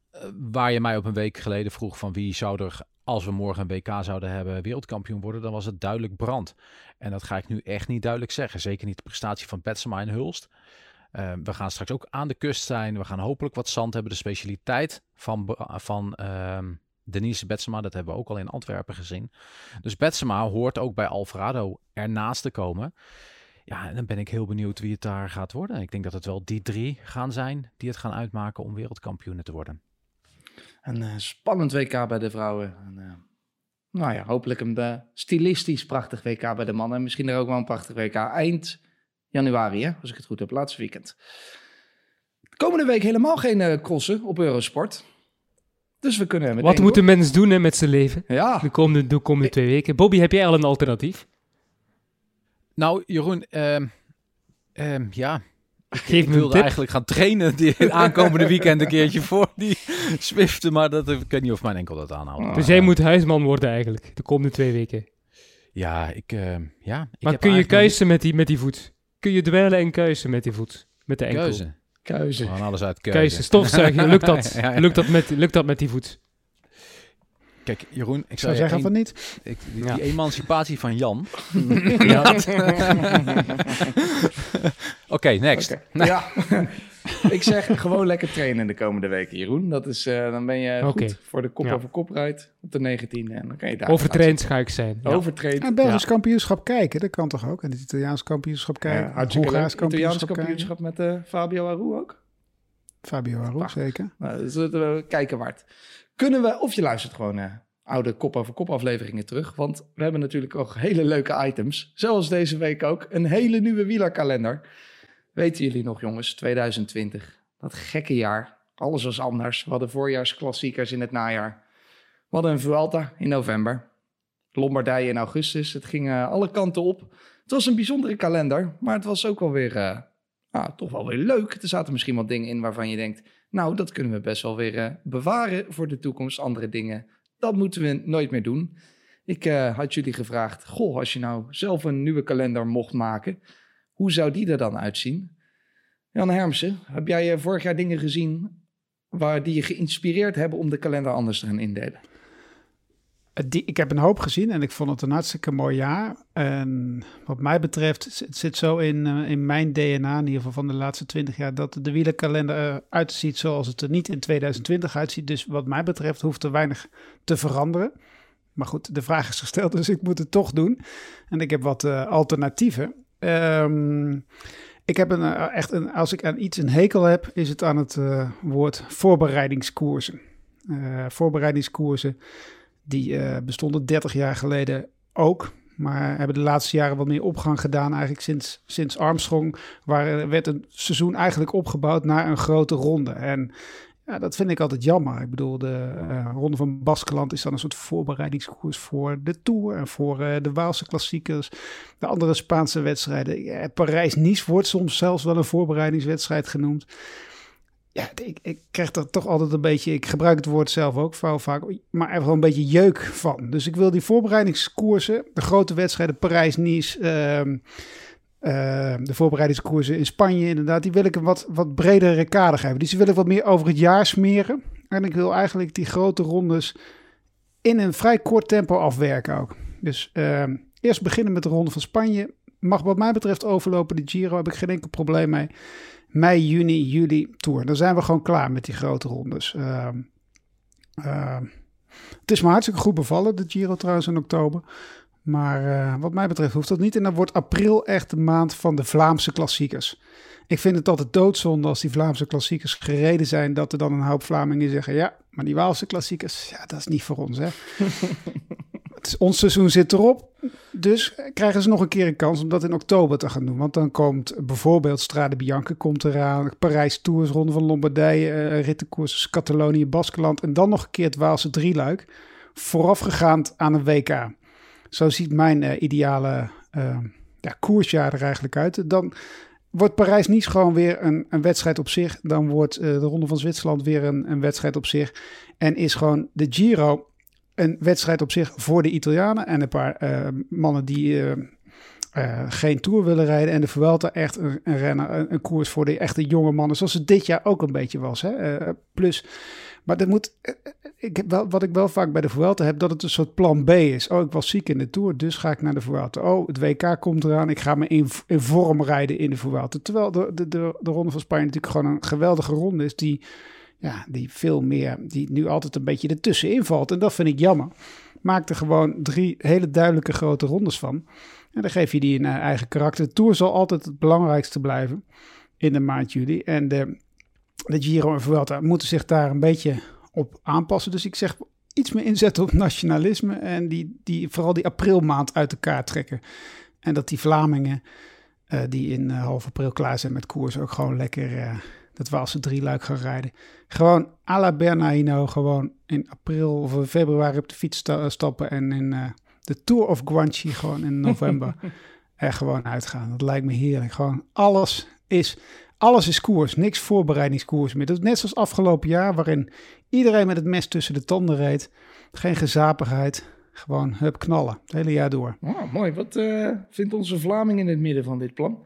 waar je mij op een week geleden vroeg van wie zou er, als we morgen een WK zouden hebben, wereldkampioen worden, dan was het duidelijk Brand. En dat ga ik nu echt niet duidelijk zeggen. Zeker niet de prestatie van Betsema en Hulst. Uh, we gaan straks ook aan de kust zijn. We gaan hopelijk wat zand hebben. De specialiteit van, van uh, Denise Betsema, dat hebben we ook al in Antwerpen gezien. Dus Betsema hoort ook bij Alvarado ernaast te komen. Ja, en dan ben ik heel benieuwd wie het daar gaat worden. Ik denk dat het wel die drie gaan zijn die het gaan uitmaken om wereldkampioenen te worden. Een uh, spannend WK bij de vrouwen. En, uh, nou ja, hopelijk een uh, stilistisch prachtig WK bij de mannen. En misschien er ook wel een prachtig WK eind januari, hè, als ik het goed heb, laatste weekend. Komende week helemaal geen uh, crossen op Eurosport. Dus we kunnen Wat moet een mens doen hè, met zijn leven? Ja. De komende, de komende twee weken. Bobby, heb jij al een alternatief? Nou, Jeroen, uh, uh, ja. Geef ik wilde eigenlijk gaan trainen die aankomende weekend een keertje voor die Zwiften, maar dat, ik weet niet of mijn enkel dat aanhoudt. Dus jij moet huisman worden eigenlijk, de komende twee weken. Ja, ik, eh, ja. Ik Maar heb kun je kuisen met die, met die voet? Kun je dweilen en kuisen met die voet? Met de enkel? Keuze. Keuze. Gewoon alles uit keuze. Kuisen, stofzuigen, lukt dat? Ja, ja. Lukt, dat met, lukt dat met die voet? Kijk, Jeroen, ik Ik zou zeggen van niet. ik, die, Ja. die emancipatie van Jan. Ja. Oké, next. Ja. Ik zeg gewoon lekker trainen de komende weken, Jeroen. Dat is, eh, dan ben je goed voor de kop Ja. over kop rijdt op de 19e. En dan kan je daar Overtraind ga ik zijn. Ja. Overtraind. En Belgisch kampioenschap kijken, dat kan toch ook? En het Italiaans kampioenschap Ja, kijken. leuk. Hongaars Italiaans kampioenschap kampioenschap met eh, Fabio Aru ook. Fabio Aru, zeker. Nou, dus we kijken waard. Kunnen we, of je luistert gewoon naar oude kop over kop afleveringen terug. Want we hebben natuurlijk ook hele leuke items. Zoals deze week ook. Een hele nieuwe wielerkalender. Weten jullie nog jongens, 2020. Dat gekke jaar. Alles was anders. We hadden voorjaarsklassiekers in het najaar. We hadden een Vuelta in november. Lombardije in augustus. Het ging eh, alle kanten op. Het was een bijzondere kalender. Maar het was ook wel weer, eh, ah, toch wel weer leuk. Er zaten misschien wat dingen in waarvan je denkt... Nou, dat kunnen we best wel weer eh, bewaren voor de toekomst. Andere dingen, dat moeten we nooit meer doen. Ik had jullie gevraagd, goh, als je nou zelf een nieuwe kalender mocht maken, hoe zou die er dan uitzien? Jan Hermsen, heb jij eh, vorig jaar dingen gezien waar die je geïnspireerd hebben om de kalender anders te gaan indelen? Eh, ik heb een hoop gezien en ik vond het een hartstikke mooi jaar. En wat mij betreft, het zit zo in, eh, in mijn DNA, in ieder geval van de laatste twintig jaar, dat de wielerkalender eruit ziet zoals het er niet in 2020 uitziet. Dus wat mij betreft hoeft er weinig te veranderen. Maar goed, de vraag is gesteld, dus ik moet het toch doen. En ik heb wat alternatieven. Ehm, ik heb een, eh, echt een, als ik aan iets een hekel heb, is het aan het eh, woord voorbereidingskoersen. Eh, voorbereidingskoersen die bestonden 30 jaar geleden ook. Maar hebben de laatste jaren wat meer opgang gedaan. Eigenlijk sinds, sinds Armstrong waar, werd een seizoen eigenlijk opgebouwd naar een grote ronde. En ja, dat vind ik altijd jammer. Ik bedoel, de eh, Ronde van Baskeland is dan een soort voorbereidingskoers voor de Tour en voor eh, de Waalse klassiekers. De andere Spaanse wedstrijden. Parijs-Nice wordt soms zelfs wel een voorbereidingswedstrijd genoemd. Ja, ik, ik krijg er toch altijd een beetje, ik gebruik het woord zelf ook vuil vaak, maar er wel een beetje jeuk van. Dus ik wil die voorbereidingskoersen, de grote wedstrijden Parijs-Nice, ehm, ehm, de voorbereidingskoersen in Spanje inderdaad, die wil ik een wat, wat bredere kader geven. Dus die wil ik wat meer over het jaar smeren. En ik wil eigenlijk die grote rondes in een vrij kort tempo afwerken ook. Dus ehm, eerst beginnen met de ronde van Spanje. Mag wat mij betreft overlopen. De Giro heb ik geen enkel probleem mee. Mei, juni, juli, Tour. Dan zijn we gewoon klaar met die grote rondes. Ehm, het is me hartstikke goed bevallen, de Giro trouwens in oktober. Maar eh, wat mij betreft hoeft dat niet. En dan wordt april echt de maand van de Vlaamse klassiekers. Ik vind het altijd doodzonde als die Vlaamse klassiekers gereden zijn... dat er dan een hoop Vlamingen zeggen... ja, maar die Waalse klassiekers, ja, dat is niet voor ons, hè. het is, ons seizoen zit erop. Dus krijgen ze nog een keer een kans om dat in oktober te gaan doen. Want dan komt bijvoorbeeld Strade Bianca komt eraan... Parijs Tours, Ronde van Lombardije... Uh, rittenkoers Catalonië, Baskeland... en dan nog een keer het Waalse drieluik... voorafgegaand aan een WK. Zo ziet mijn uh, ideale uh, ja, koersjaar er eigenlijk uit. Dan wordt Parijs niet gewoon weer een, een, wedstrijd op zich. Dan wordt uh, de Ronde van Zwitserland weer een, een, wedstrijd op zich. En is gewoon de Giro een wedstrijd op zich voor de Italianen. En een paar mannen die geen Tour willen rijden. En de Vuelta echt een, een renner, een, koers voor de echte jonge mannen. Zoals het dit jaar ook een beetje was. Hè? Plus... Maar dat moet, ik heb wel, wat ik wel vaak bij de Vuelta heb, dat het een soort plan B is. Oh, ik was ziek in de Tour, dus ga ik naar de Vuelta. Oh, het WK komt eraan, ik ga me in, in vorm rijden in de Vuelta. Terwijl de, de, de, de Ronde van Spanje natuurlijk gewoon een geweldige ronde is, die, ja, die veel meer, die nu altijd een beetje ertussenin valt. En dat vind ik jammer. Maak er gewoon drie hele duidelijke grote rondes van. En dan geef je die een eigen karakter. De Tour zal altijd het belangrijkste blijven in de maand juli. En de de Giro en Vuelta moeten zich daar een beetje op aanpassen. Dus ik zeg iets meer inzetten op nationalisme en die, die, vooral die aprilmaand uit elkaar trekken. En dat die Vlamingen uh, die in uh, half april klaar zijn met koers ook gewoon lekker uh, dat Waalse drieluik gaan rijden. Gewoon à la Bernardino, gewoon in april of februari op de fiets sta stappen en in de Tour of Guanchi gewoon in november er gewoon uitgaan. Dat lijkt me heerlijk. Gewoon alles is alles is koers, niks voorbereidingskoers meer. Dat is net zoals afgelopen jaar, waarin iedereen met het mes tussen de tanden reed. Geen gezapigheid, gewoon hup knallen, het hele jaar door. Oh, mooi. Wat eh, vindt onze Vlaming in het midden van dit plan?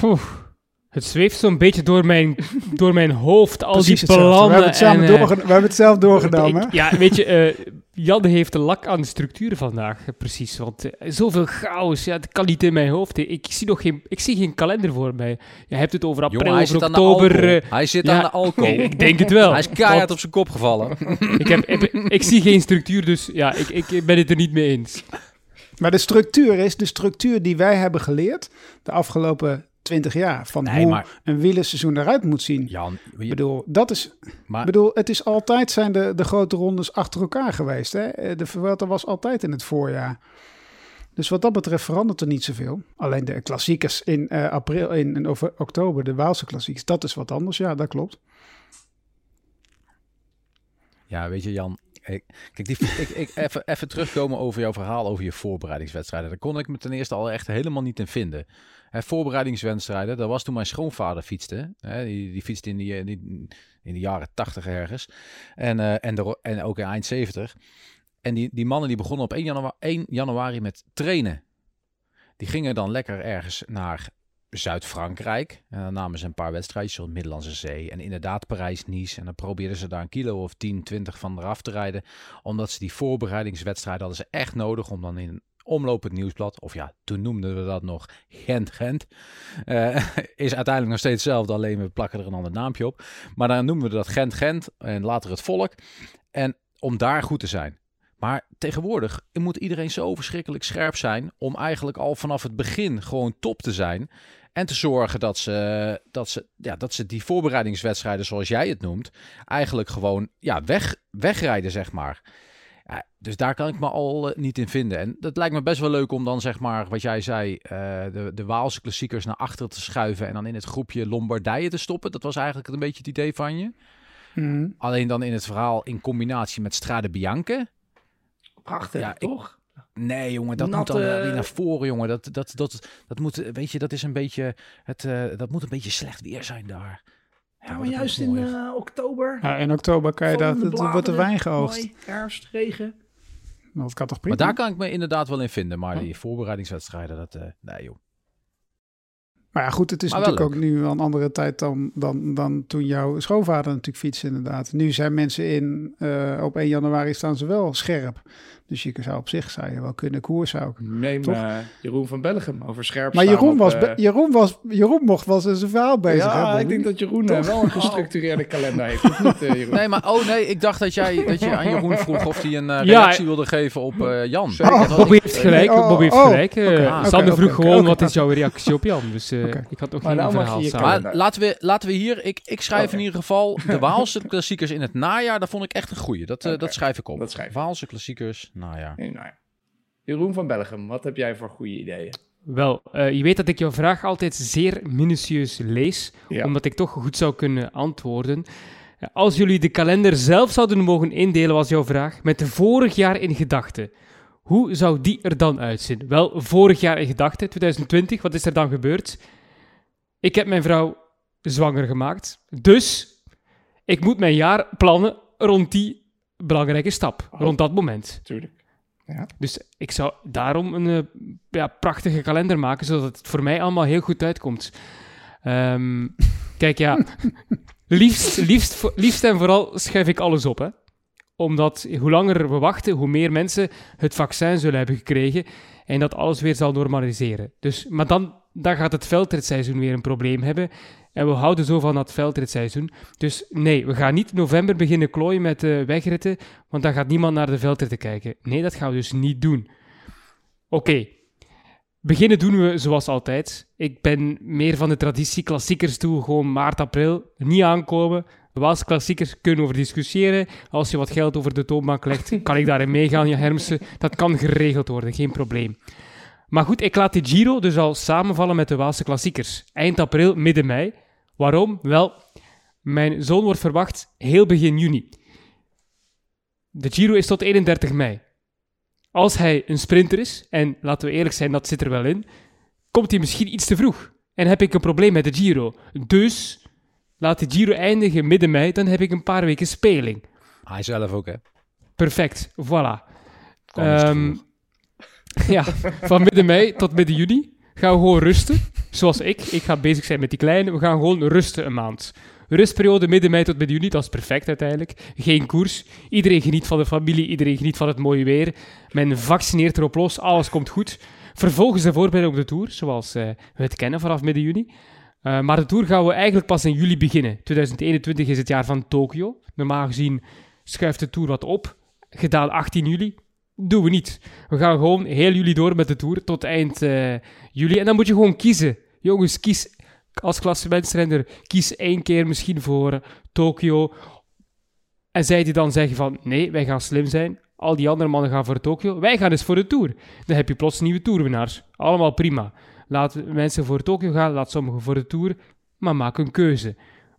Poeh. Het zweeft zo'n beetje door mijn, door mijn hoofd, al Precies die plannen. We hebben het, samen en, eh, doorge- we hebben het zelf doorgenomen. ik- ja, weet je, eh Jan heeft de lak aan de structuur vandaag, eh, precies. Want eh, zoveel chaos, ja, dat kan niet in mijn hoofd. Ik zie nog geen, ik zie geen kalender voor mij. Je hebt het over april, Jongen, hij over zit aan de oktober. alcohol. eh, Hij zit ja, aan de alcohol. ik denk het wel. Hij is keihard Want op zijn kop gevallen. ik, heb, ik, ik zie geen structuur, dus ja, ik, ik ben het er niet mee eens. Maar de structuur is de structuur die wij hebben geleerd de afgelopen 20 jaar. Van Nee, hoe maar- een wielerseizoen eruit moet zien. Jan, Ik je- bedoel, dat is, maar bedoel, het is altijd zijn de, de grote rondes achter elkaar geweest. Hè? Eh, De Vuelta was altijd in het voorjaar. Dus wat dat betreft verandert er niet zoveel. Alleen de klassiekers in eh, april, in, in over- oktober, de Waalse klassiekers, dat is wat anders. Ja, dat klopt. Ja, weet je, Jan. Ik, kijk, die, ik, ik, even, even terugkomen over jouw verhaal over je voorbereidingswedstrijden. Daar kon ik me ten eerste al echt helemaal niet in vinden. Voorbereidingswedstrijden, dat was toen mijn schoonvader fietste. Hè, die, die fietste in, die, die- in de jaren tachtig ergens. En, eh, en, de, en ook in eind 70. En die, die mannen die begonnen op 1 januari, 1 januari met trainen. Die gingen dan lekker ergens naar Zuid-Frankrijk. En dan namen ze een paar wedstrijdjes zoals Middellandse Zee. En inderdaad Parijs-Nice. En dan probeerden ze daar een kilo of 10, 20 van eraf te rijden. Omdat ze die voorbereidingswedstrijden hadden ze echt nodig om dan in omlopend nieuwsblad, of ja, toen noemden we dat nog Gent-Gent, eh, is uiteindelijk nog steeds hetzelfde, alleen we plakken er een ander naampje op. Maar dan noemen we dat Gent-Gent en later het volk. En om daar goed te zijn. Maar tegenwoordig moet iedereen zo verschrikkelijk scherp zijn om eigenlijk al vanaf het begin gewoon top te zijn. En te zorgen dat ze, dat ze, ja, dat ze die voorbereidingswedstrijden, zoals jij het noemt, eigenlijk gewoon ja, weg, wegrijden, zeg maar. Ja, dus daar kan ik me al eh, niet in vinden. En dat lijkt me best wel leuk om dan, zeg maar, wat jij zei, eh, de, de Waalse klassiekers naar achteren te schuiven en dan in het groepje Lombardije te stoppen. Dat was eigenlijk een beetje het idee van je. Mhm. Alleen dan in het verhaal in combinatie met Strade Bianche. Prachtig, Ja, ik- toch? Nee, jongen, dat moet dan wel weer naar voren, jongen. Dat, dat, dat, dat moet, weet je, dat is een beetje, het, eh, dat moet een beetje slecht weer zijn daar. Ja, maar dat juist in eh, oktober. Ja, in oktober kan je dat, het wordt de wijn geoogst. mooi, herfst, regen. Dat kan toch prima? Maar daar kan ik me inderdaad wel in vinden. Maar die voorbereidingswedstrijden, dat, eh, nee joh. Maar ja, goed, het is Maar natuurlijk ook nu een andere tijd dan, dan, dan toen jouw schoonvader natuurlijk fietste inderdaad. Nu zijn mensen in, eh, op 1 januari staan ze wel scherp. Dus je zou op zich zou je wel kunnen koersen ook. Neem Toch? eh, Jeroen van Bellegem over scherp Maar Jeroen, op, was, eh, Jeroen, was, Jeroen mocht wel zijn verhaal bezig ja, hebben. ik denk dat Jeroen eh, wel een gestructureerde kalender heeft. Of niet, eh, Jeroen? Nee, maar oh nee, ik dacht dat jij dat je aan Jeroen vroeg of hij een Ja, reactie wilde geven op eh, Jan. Had Bobby heeft gelijk, oh, Bobby heeft oh, gelijk. Sander vroeg gewoon, wat is jouw reactie op Jan? Dus eh, ik had Maar geen nou verhaal samen. Maar laten we, laten we hier, ik, ik schrijf in ieder geval de Waalse klassiekers in het najaar. Dat vond ik echt een goeie. Dat, dat schrijf ik op. Dat schrijf ik. Waalse klassiekers, nou ja. Jeroen van Bellegem, wat heb jij voor goede ideeën? Wel, eh, je weet dat ik jouw vraag altijd zeer minutieus lees, Ja. omdat ik toch goed zou kunnen antwoorden. Ja, Als jullie de kalender zelf zouden mogen indelen, was jouw vraag, met vorig jaar in gedachten. Hoe zou die er dan uitzien? Wel, vorig jaar in gedachten, 2020, wat is er dan gebeurd? Ik heb mijn vrouw zwanger gemaakt, dus ik moet mijn jaar plannen rond die belangrijke stap, Oh. rond dat moment. Tuurlijk. Dus ik zou daarom een eh, ja, prachtige kalender maken, zodat het voor mij allemaal heel goed uitkomt. Ehm, kijk, ja, liefst, liefst, liefst en vooral schuif ik alles op. Hè? Omdat hoe langer we wachten, hoe meer mensen het vaccin zullen hebben gekregen en dat alles weer zal normaliseren. Dus, maar dan, dan gaat het veldritseizoen weer een probleem hebben. En we houden zo van dat veldritseizoen. Dus nee, we gaan niet november beginnen klooien met eh, wegritten, want dan gaat niemand naar de veldritten kijken. Nee, dat gaan we dus niet doen. Oké, beginnen doen we zoals altijd. Ik ben meer van de traditie klassiekers toe, gewoon maart, april, niet aankomen. Waalse klassiekers kunnen over discussiëren. Als je wat geld over de toonbank legt, kan ik daarin meegaan, ja Hermsen. Dat kan geregeld worden, geen probleem. Maar goed, ik laat die Giro dus al samenvallen met de Waalse klassiekers. Eind april, midden mei. Waarom? Wel, mijn zoon wordt verwacht heel begin juni. De Giro is tot 31 mei. Als hij een sprinter is, en laten we eerlijk zijn, dat zit er wel in, komt hij misschien iets te vroeg. en heb ik een probleem met de Giro. Dus laat de Giro eindigen midden mei, dan heb ik een paar weken speling. Hij zelf ook, hè? Perfect, voilà. Kan niet te Ehm, vroeg. ja, van midden mei tot midden juni gaan we gewoon rusten. Zoals ik. Ik ga bezig zijn met die kleine. We gaan gewoon rusten een maand. Rustperiode midden mei tot midden juni, dat is perfect uiteindelijk. Geen koers. Iedereen geniet van de familie, iedereen geniet van het mooie weer. Men vaccineert erop los, alles komt goed. Vervolgens de voorbereiding op de Tour, zoals eh, we het kennen vanaf midden juni. Eh, maar de Tour gaan we eigenlijk pas in juli beginnen. 2021 is het jaar van Tokio. Normaal gezien schuift de Tour wat op. Gedaan 18 juli. Doen we niet. We gaan gewoon heel juli door met de Tour tot eind eh, juli. En dan moet je gewoon kiezen. Jongens, kies als klassementsrenner. Kies één keer misschien voor Tokio. En zij die dan zeggen van, nee, wij gaan slim zijn. Al die andere mannen gaan voor Tokio. Wij gaan dus voor de Tour. Dan heb je plots nieuwe Tourwinnaars. Allemaal prima. Laat mensen voor Tokio gaan, laat sommigen voor de Tour. Maar maak een keuze.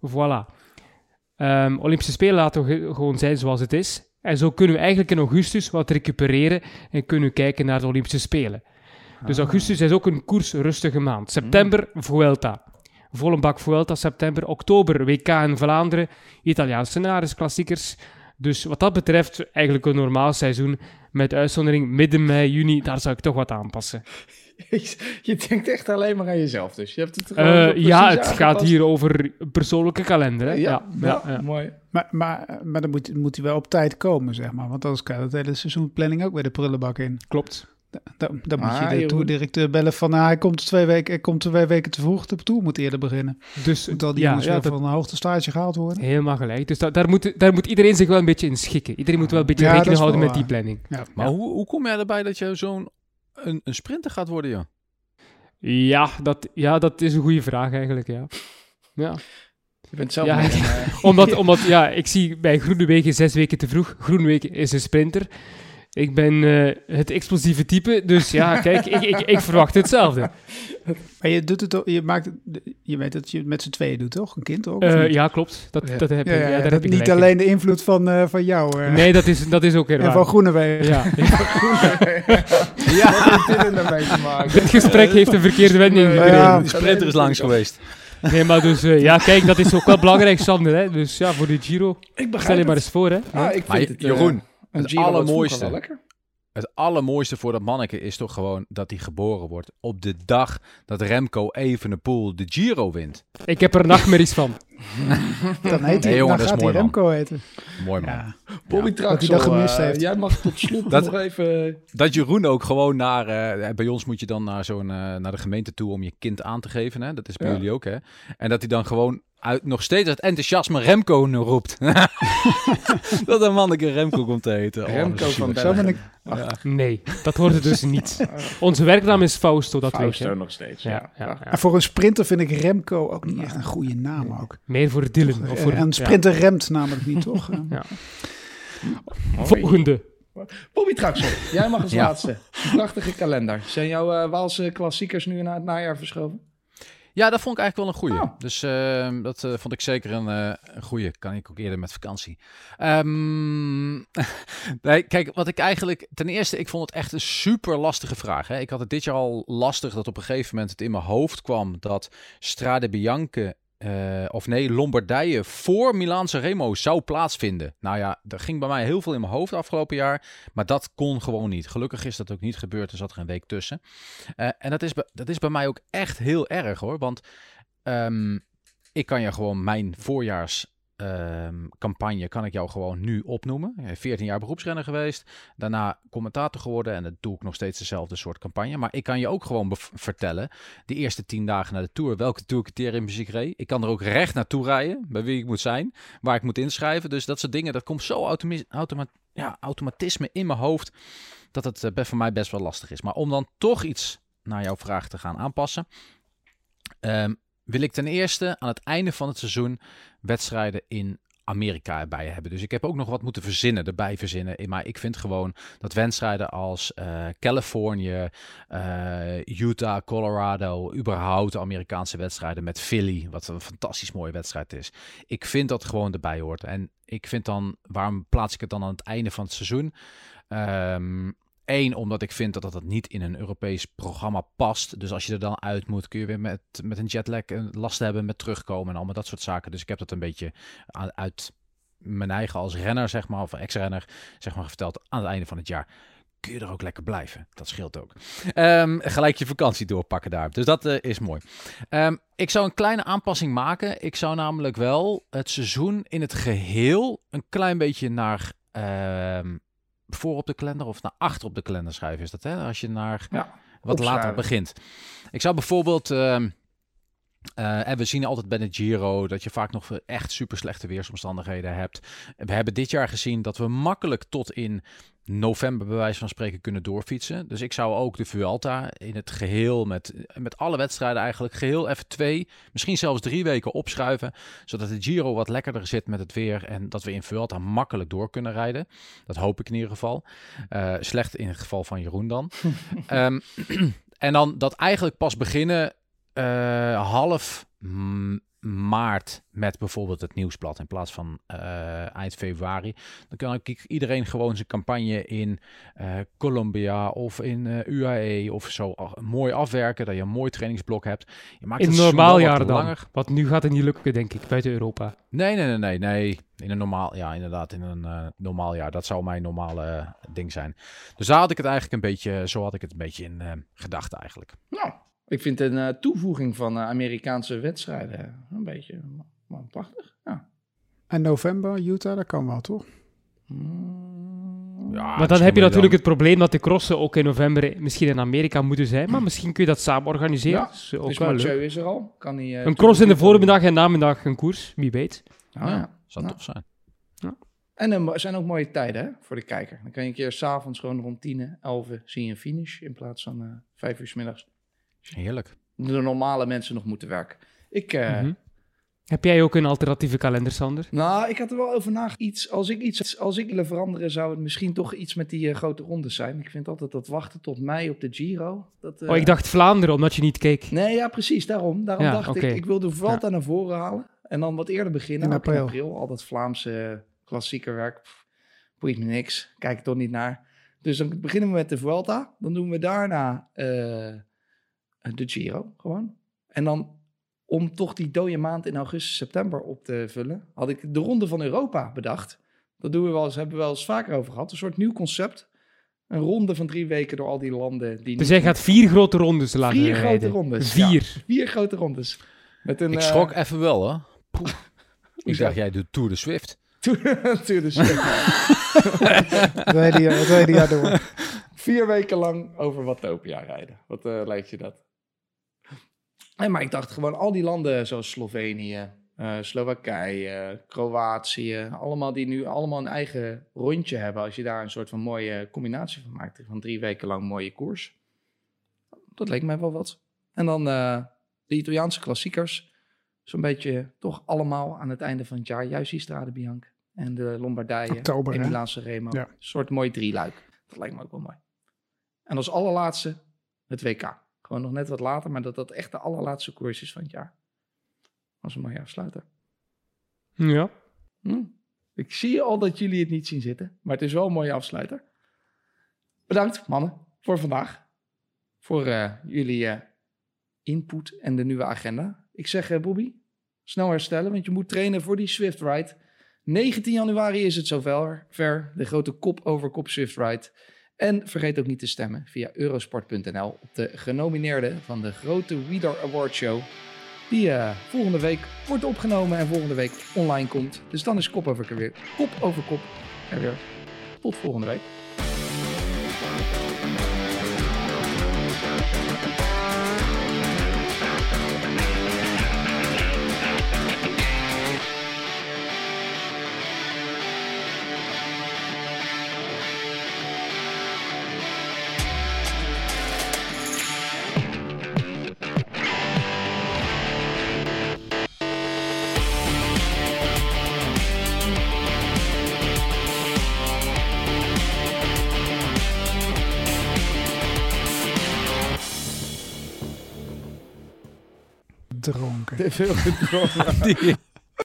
Voilà. Ehm, Olympische Spelen laten we ge- gewoon zijn zoals het is. En zo kunnen we eigenlijk in augustus wat recupereren en kunnen we kijken naar de Olympische Spelen. Dus augustus is ook een koersrustige maand. September, Vuelta. Volle bak Vuelta, september. Oktober, WK in Vlaanderen. Italiaanse scenario's, klassiekers. Dus wat dat betreft, eigenlijk een normaal seizoen. Met uitzondering midden mei, juni, daar zou ik toch wat aanpassen. Je denkt echt alleen maar aan jezelf, dus je hebt het Eh, ja, het aangepast. gaat hier over persoonlijke kalender. Hè? Ja, ja, ja. mooi. Maar, maar, maar dan moet, moet hij wel op tijd komen, zeg maar. Want anders kan het hele seizoenplanning ook weer de prullenbak in. klopt. Dan, dan moet Ah, je de Jeroen. toerdirecteur bellen van... nou, hij komt twee weken, hij komt twee weken te vroeg. De tour moet eerder beginnen. Dus Moet al die ja, jongens ja, weer dat- van een hoogtestage gehaald worden. helemaal gelijk. Dus da- daar, moet, daar moet iedereen zich wel een beetje in schikken. Iedereen moet wel een beetje rekening houden wel met die planning. Ja. Maar hoe, hoe kom jij erbij dat je zo'n een, een sprinter gaat worden, joh? Ja, dat, ja, dat is een goede vraag eigenlijk, ja. Ja, Je bent zelf Ja, een, eh, omdat, omdat ja, ik zie bij Groenewegen zes weken te vroeg. Groenewegen is een sprinter. Ik ben eh, het explosieve type, dus ja, kijk, ik, ik, ik verwacht hetzelfde. Maar je, doet het, ook- je, maakt, je weet dat je het met z'n tweeën doet, toch? Een kind ook? Eh, ja, klopt. Dat, Ja. dat heb Ja, ik, ja, ja, daar dat heb ik niet in. alleen de invloed van, eh, van jou eh, Nee, dat is, dat is ook weer en van Groenewegen. Ja, Wat heeft dit er nou mee te maken? dit gesprek heeft een verkeerde wending ja. Die sprinter is langs geweest. Nee, maar dus, ja, kijk, dat is ook wel belangrijk, Sander. Hè? Dus ja, voor de Giro, Ik stel je maar eens voor, hè. Ah, ik vind Maar het, Jeroen, het allermooiste. lekker. Het allermooiste voor dat manneke is toch gewoon dat hij geboren wordt op de dag dat Remco Evenepoel de Giro wint. Ik heb er nachtmerries van. Dan, heet hij, Nee, jongen, dan gaat hij man. Remco heten. Mooi man. Ja. Bobby Ja. Traxel, Dat dat gemist eh, heeft. jij mag tot slot Dat- nog even... Dat Jeroen ook gewoon naar, eh, bij ons moet je dan naar, zo'n, eh, naar de gemeente toe om je kind aan te geven. Hè? Dat is bij Ja. jullie ook hè. En dat hij dan gewoon uit, nog steeds het enthousiasme Remco roept. dat een manneke Remco komt te heten. Oh, Remco van Ja. Nee, dat hoort het dus niet. Onze werknaam is Fausto, dat weet Fausto je. nog steeds, Ja, ja. ja, ja. Maar voor een sprinter vind ik Remco ook niet echt een goede naam ook. Meer voor Dylan. Of voor, Eh, een sprinter remt namelijk niet, toch? Ja. Volgende. Bobby Traxel, jij mag als Ja. laatste. Prachtige kalender. Zijn jouw eh, Waalse klassiekers nu naar het najaar verschoven? Ja, dat vond ik eigenlijk wel een goeie. Oh. Dus ehm, dat eh, vond ik zeker een, eh een goeie. Kan ik ook eerder met vakantie. Ehm, nee, kijk, wat ik eigenlijk... Ten eerste, ik vond het echt een super lastige vraag. Hè. Ik had het dit jaar al lastig dat op een gegeven moment het in mijn hoofd kwam... dat Strade Bianche, eh, of nee, Lombardije voor Milaan Remo zou plaatsvinden. Nou ja, er ging bij mij heel veel in mijn hoofd afgelopen jaar. Maar dat kon gewoon niet. Gelukkig is dat ook niet gebeurd. Er zat er een week tussen. Eh, en dat is, dat is bij mij ook echt heel erg hoor. Want ehm, ik kan je gewoon mijn voorjaars ehm, campagne kan ik jou gewoon nu opnoemen. Ik ben 14 jaar beroepsrenner geweest. Daarna commentator geworden. En dat doe ik nog steeds dezelfde soort campagne. Maar ik kan je ook gewoon vertellen. De eerste 10 dagen na de Tour. Welke Tourcriteria muziek reed. Ik kan er ook recht naartoe rijden. Bij wie ik moet zijn. Waar ik moet inschrijven. Dus dat soort dingen. Dat komt zo automi- automa ja, automatisme in mijn hoofd. Dat het best voor mij best wel lastig is. Maar om dan toch iets naar jouw vraag te gaan aanpassen. ehm, wil ik ten eerste aan het einde van het seizoen wedstrijden in Amerika erbij hebben. Dus ik heb ook nog wat moeten verzinnen, erbij verzinnen. Maar ik vind gewoon dat wedstrijden als eh, Californië, eh, Utah, Colorado, überhaupt Amerikaanse wedstrijden met Philly, wat een fantastisch mooie wedstrijd is. Ik vind dat gewoon erbij hoort. En ik vind dan, waarom plaats ik het dan aan het einde van het seizoen? Ehm, Eén, omdat ik vind dat dat niet in een Europees programma past. Dus als je er dan uit moet, kun je weer met, met een jetlag en last hebben met terugkomen en allemaal dat soort zaken. Dus ik heb dat een beetje uit mijn eigen als renner, zeg maar, of ex-renner, zeg maar, verteld aan het einde van het jaar. Kun je er ook lekker blijven. Dat scheelt ook. Ehm, gelijk je vakantie doorpakken daar. Dus dat eh, is mooi. Ehm, ik zou een kleine aanpassing maken. Ik zou namelijk wel het seizoen in het geheel een klein beetje naar ehm, voor op de kalender of naar achter op de kalender schrijven. Is dat hè? Als je naar Ja, wat later begint. Ik zou bijvoorbeeld. ehm, eh, en we zien altijd bij de Giro dat je vaak nog echt super slechte weersomstandigheden hebt. We hebben dit jaar gezien dat we makkelijk tot in november bij wijze van spreken kunnen doorfietsen. Dus ik zou ook de Vuelta in het geheel met, met alle wedstrijden eigenlijk geheel even twee, misschien zelfs drie weken opschuiven. Zodat de Giro wat lekkerder zit met het weer en dat we in Vuelta makkelijk door kunnen rijden. Dat hoop ik in ieder geval. Eh, slecht in het geval van Jeroen dan. Ehm, en dan dat eigenlijk pas beginnen eh, half maart met bijvoorbeeld het nieuwsblad in plaats van eh, eind februari. Dan kan ik iedereen gewoon zijn campagne in eh, Colombia of in eh, UAE of zo mooi afwerken. Dat je een mooi trainingsblok hebt. Je maakt In het normaal jaar dan. langer. Want nu gaat het niet lukken, denk ik, buiten Europa. Nee, nee, nee, nee, nee. In een normaal, ja, inderdaad, in een eh, normaal jaar. Dat zou mijn normale ding zijn. Dus daar had ik het eigenlijk een beetje, zo had ik het een beetje in eh, gedachten eigenlijk. Nou, ik vind een eh, toevoeging van eh, Amerikaanse wedstrijden een beetje maar prachtig. Ja. En november, Utah, dat kan wel, toch? Mm, Ja, maar dan heb je natuurlijk het probleem dat de crossen ook in november misschien in Amerika moeten zijn. Maar misschien kun je dat samen organiseren. Ja, is ook dus wel leuk. Mathieu is er al. Kan hij, eh, Een cross in de voormiddag en namiddag een koers, wie weet. Ah, ja. Zou Ja. tof zijn. En er zijn ook mooie tijden hè, voor de kijker. Dan kan je een keer s'avonds gewoon rond 10, 11 zie je een finish in plaats van eh 5 uur s middags. Heerlijk. De normale mensen nog moeten werken. Ik, eh, Mhm. Heb jij ook een alternatieve kalender, Sander? Nou, ik had er wel over nagedacht. Iets, als ik iets als ik willen veranderen, zou het misschien toch iets met die eh, grote rondes zijn. Ik vind altijd dat wachten tot mei op de Giro. Dat, eh, Oh, ik dacht Vlaanderen, omdat je niet keek. Nee, ja, precies. Daarom, daarom Ja, dacht oké. ik, ik wil de Vuelta naar voren halen. En dan wat eerder beginnen. In april. Al dat Vlaamse klassieke werk. Boeit me niks. Kijk er toch niet naar. Dus dan beginnen we met de Vuelta. Dan doen we daarna eh, de Giro gewoon. En dan om toch die dode maand in augustus, september op te vullen, had ik de Ronde van Europa bedacht. Dat doen we wel eens, hebben we wel eens vaker over gehad. Een soort nieuw concept. Een ronde van drie weken door al die landen. Die Dus jij gaat vier grote rondes laten Vier rijden. grote rondes, Vier. Vier grote rondes. Met een, Ik eh, schrok even wel, hoor. Poeh. Ik dacht, jij doet Tour de Swift. Tour de Swift. Hele jaar, hele jaar door. Vier weken lang over Watopia rijden. Wat eh, lijkt je dat? Nee, maar ik dacht gewoon al die landen zoals Slovenië, eh, Slowakije, Kroatië, allemaal die nu allemaal een eigen rondje hebben. Als je daar een soort van mooie combinatie van maakt. Van drie weken lang mooie koers. Dat leek mij wel wat. En dan eh, de Italiaanse klassiekers. Zo'n beetje toch allemaal aan het einde van het jaar. Juist die Strade en de Lombardije Oktober, en hè? Milaanse Remo. Ja. Een soort mooi drieluik. Dat lijkt me ook wel mooi. En als allerlaatste het WK. Gewoon nog net wat later, maar dat dat echt de allerlaatste koers is van het jaar. Is een mooie afsluiter. Ja. Hm. Ik zie al dat jullie het niet zien zitten, maar het is wel een mooie afsluiter. Bedankt, mannen, voor vandaag. Voor eh, jullie eh, input en de nieuwe agenda. Ik zeg, eh Bobby, snel herstellen, want je moet trainen voor die Swift Ride. 19 januari is het zover, ver, de grote kop over kop Swift Ride. En vergeet ook niet te stemmen via eurosport.nl op de genomineerde van de grote Widar Award Show. Die eh, volgende week wordt opgenomen en volgende week online komt. Dus dan is kop over weer, kop over kop er weer. Tot volgende week. Dronken. Te veel gedronken. Die-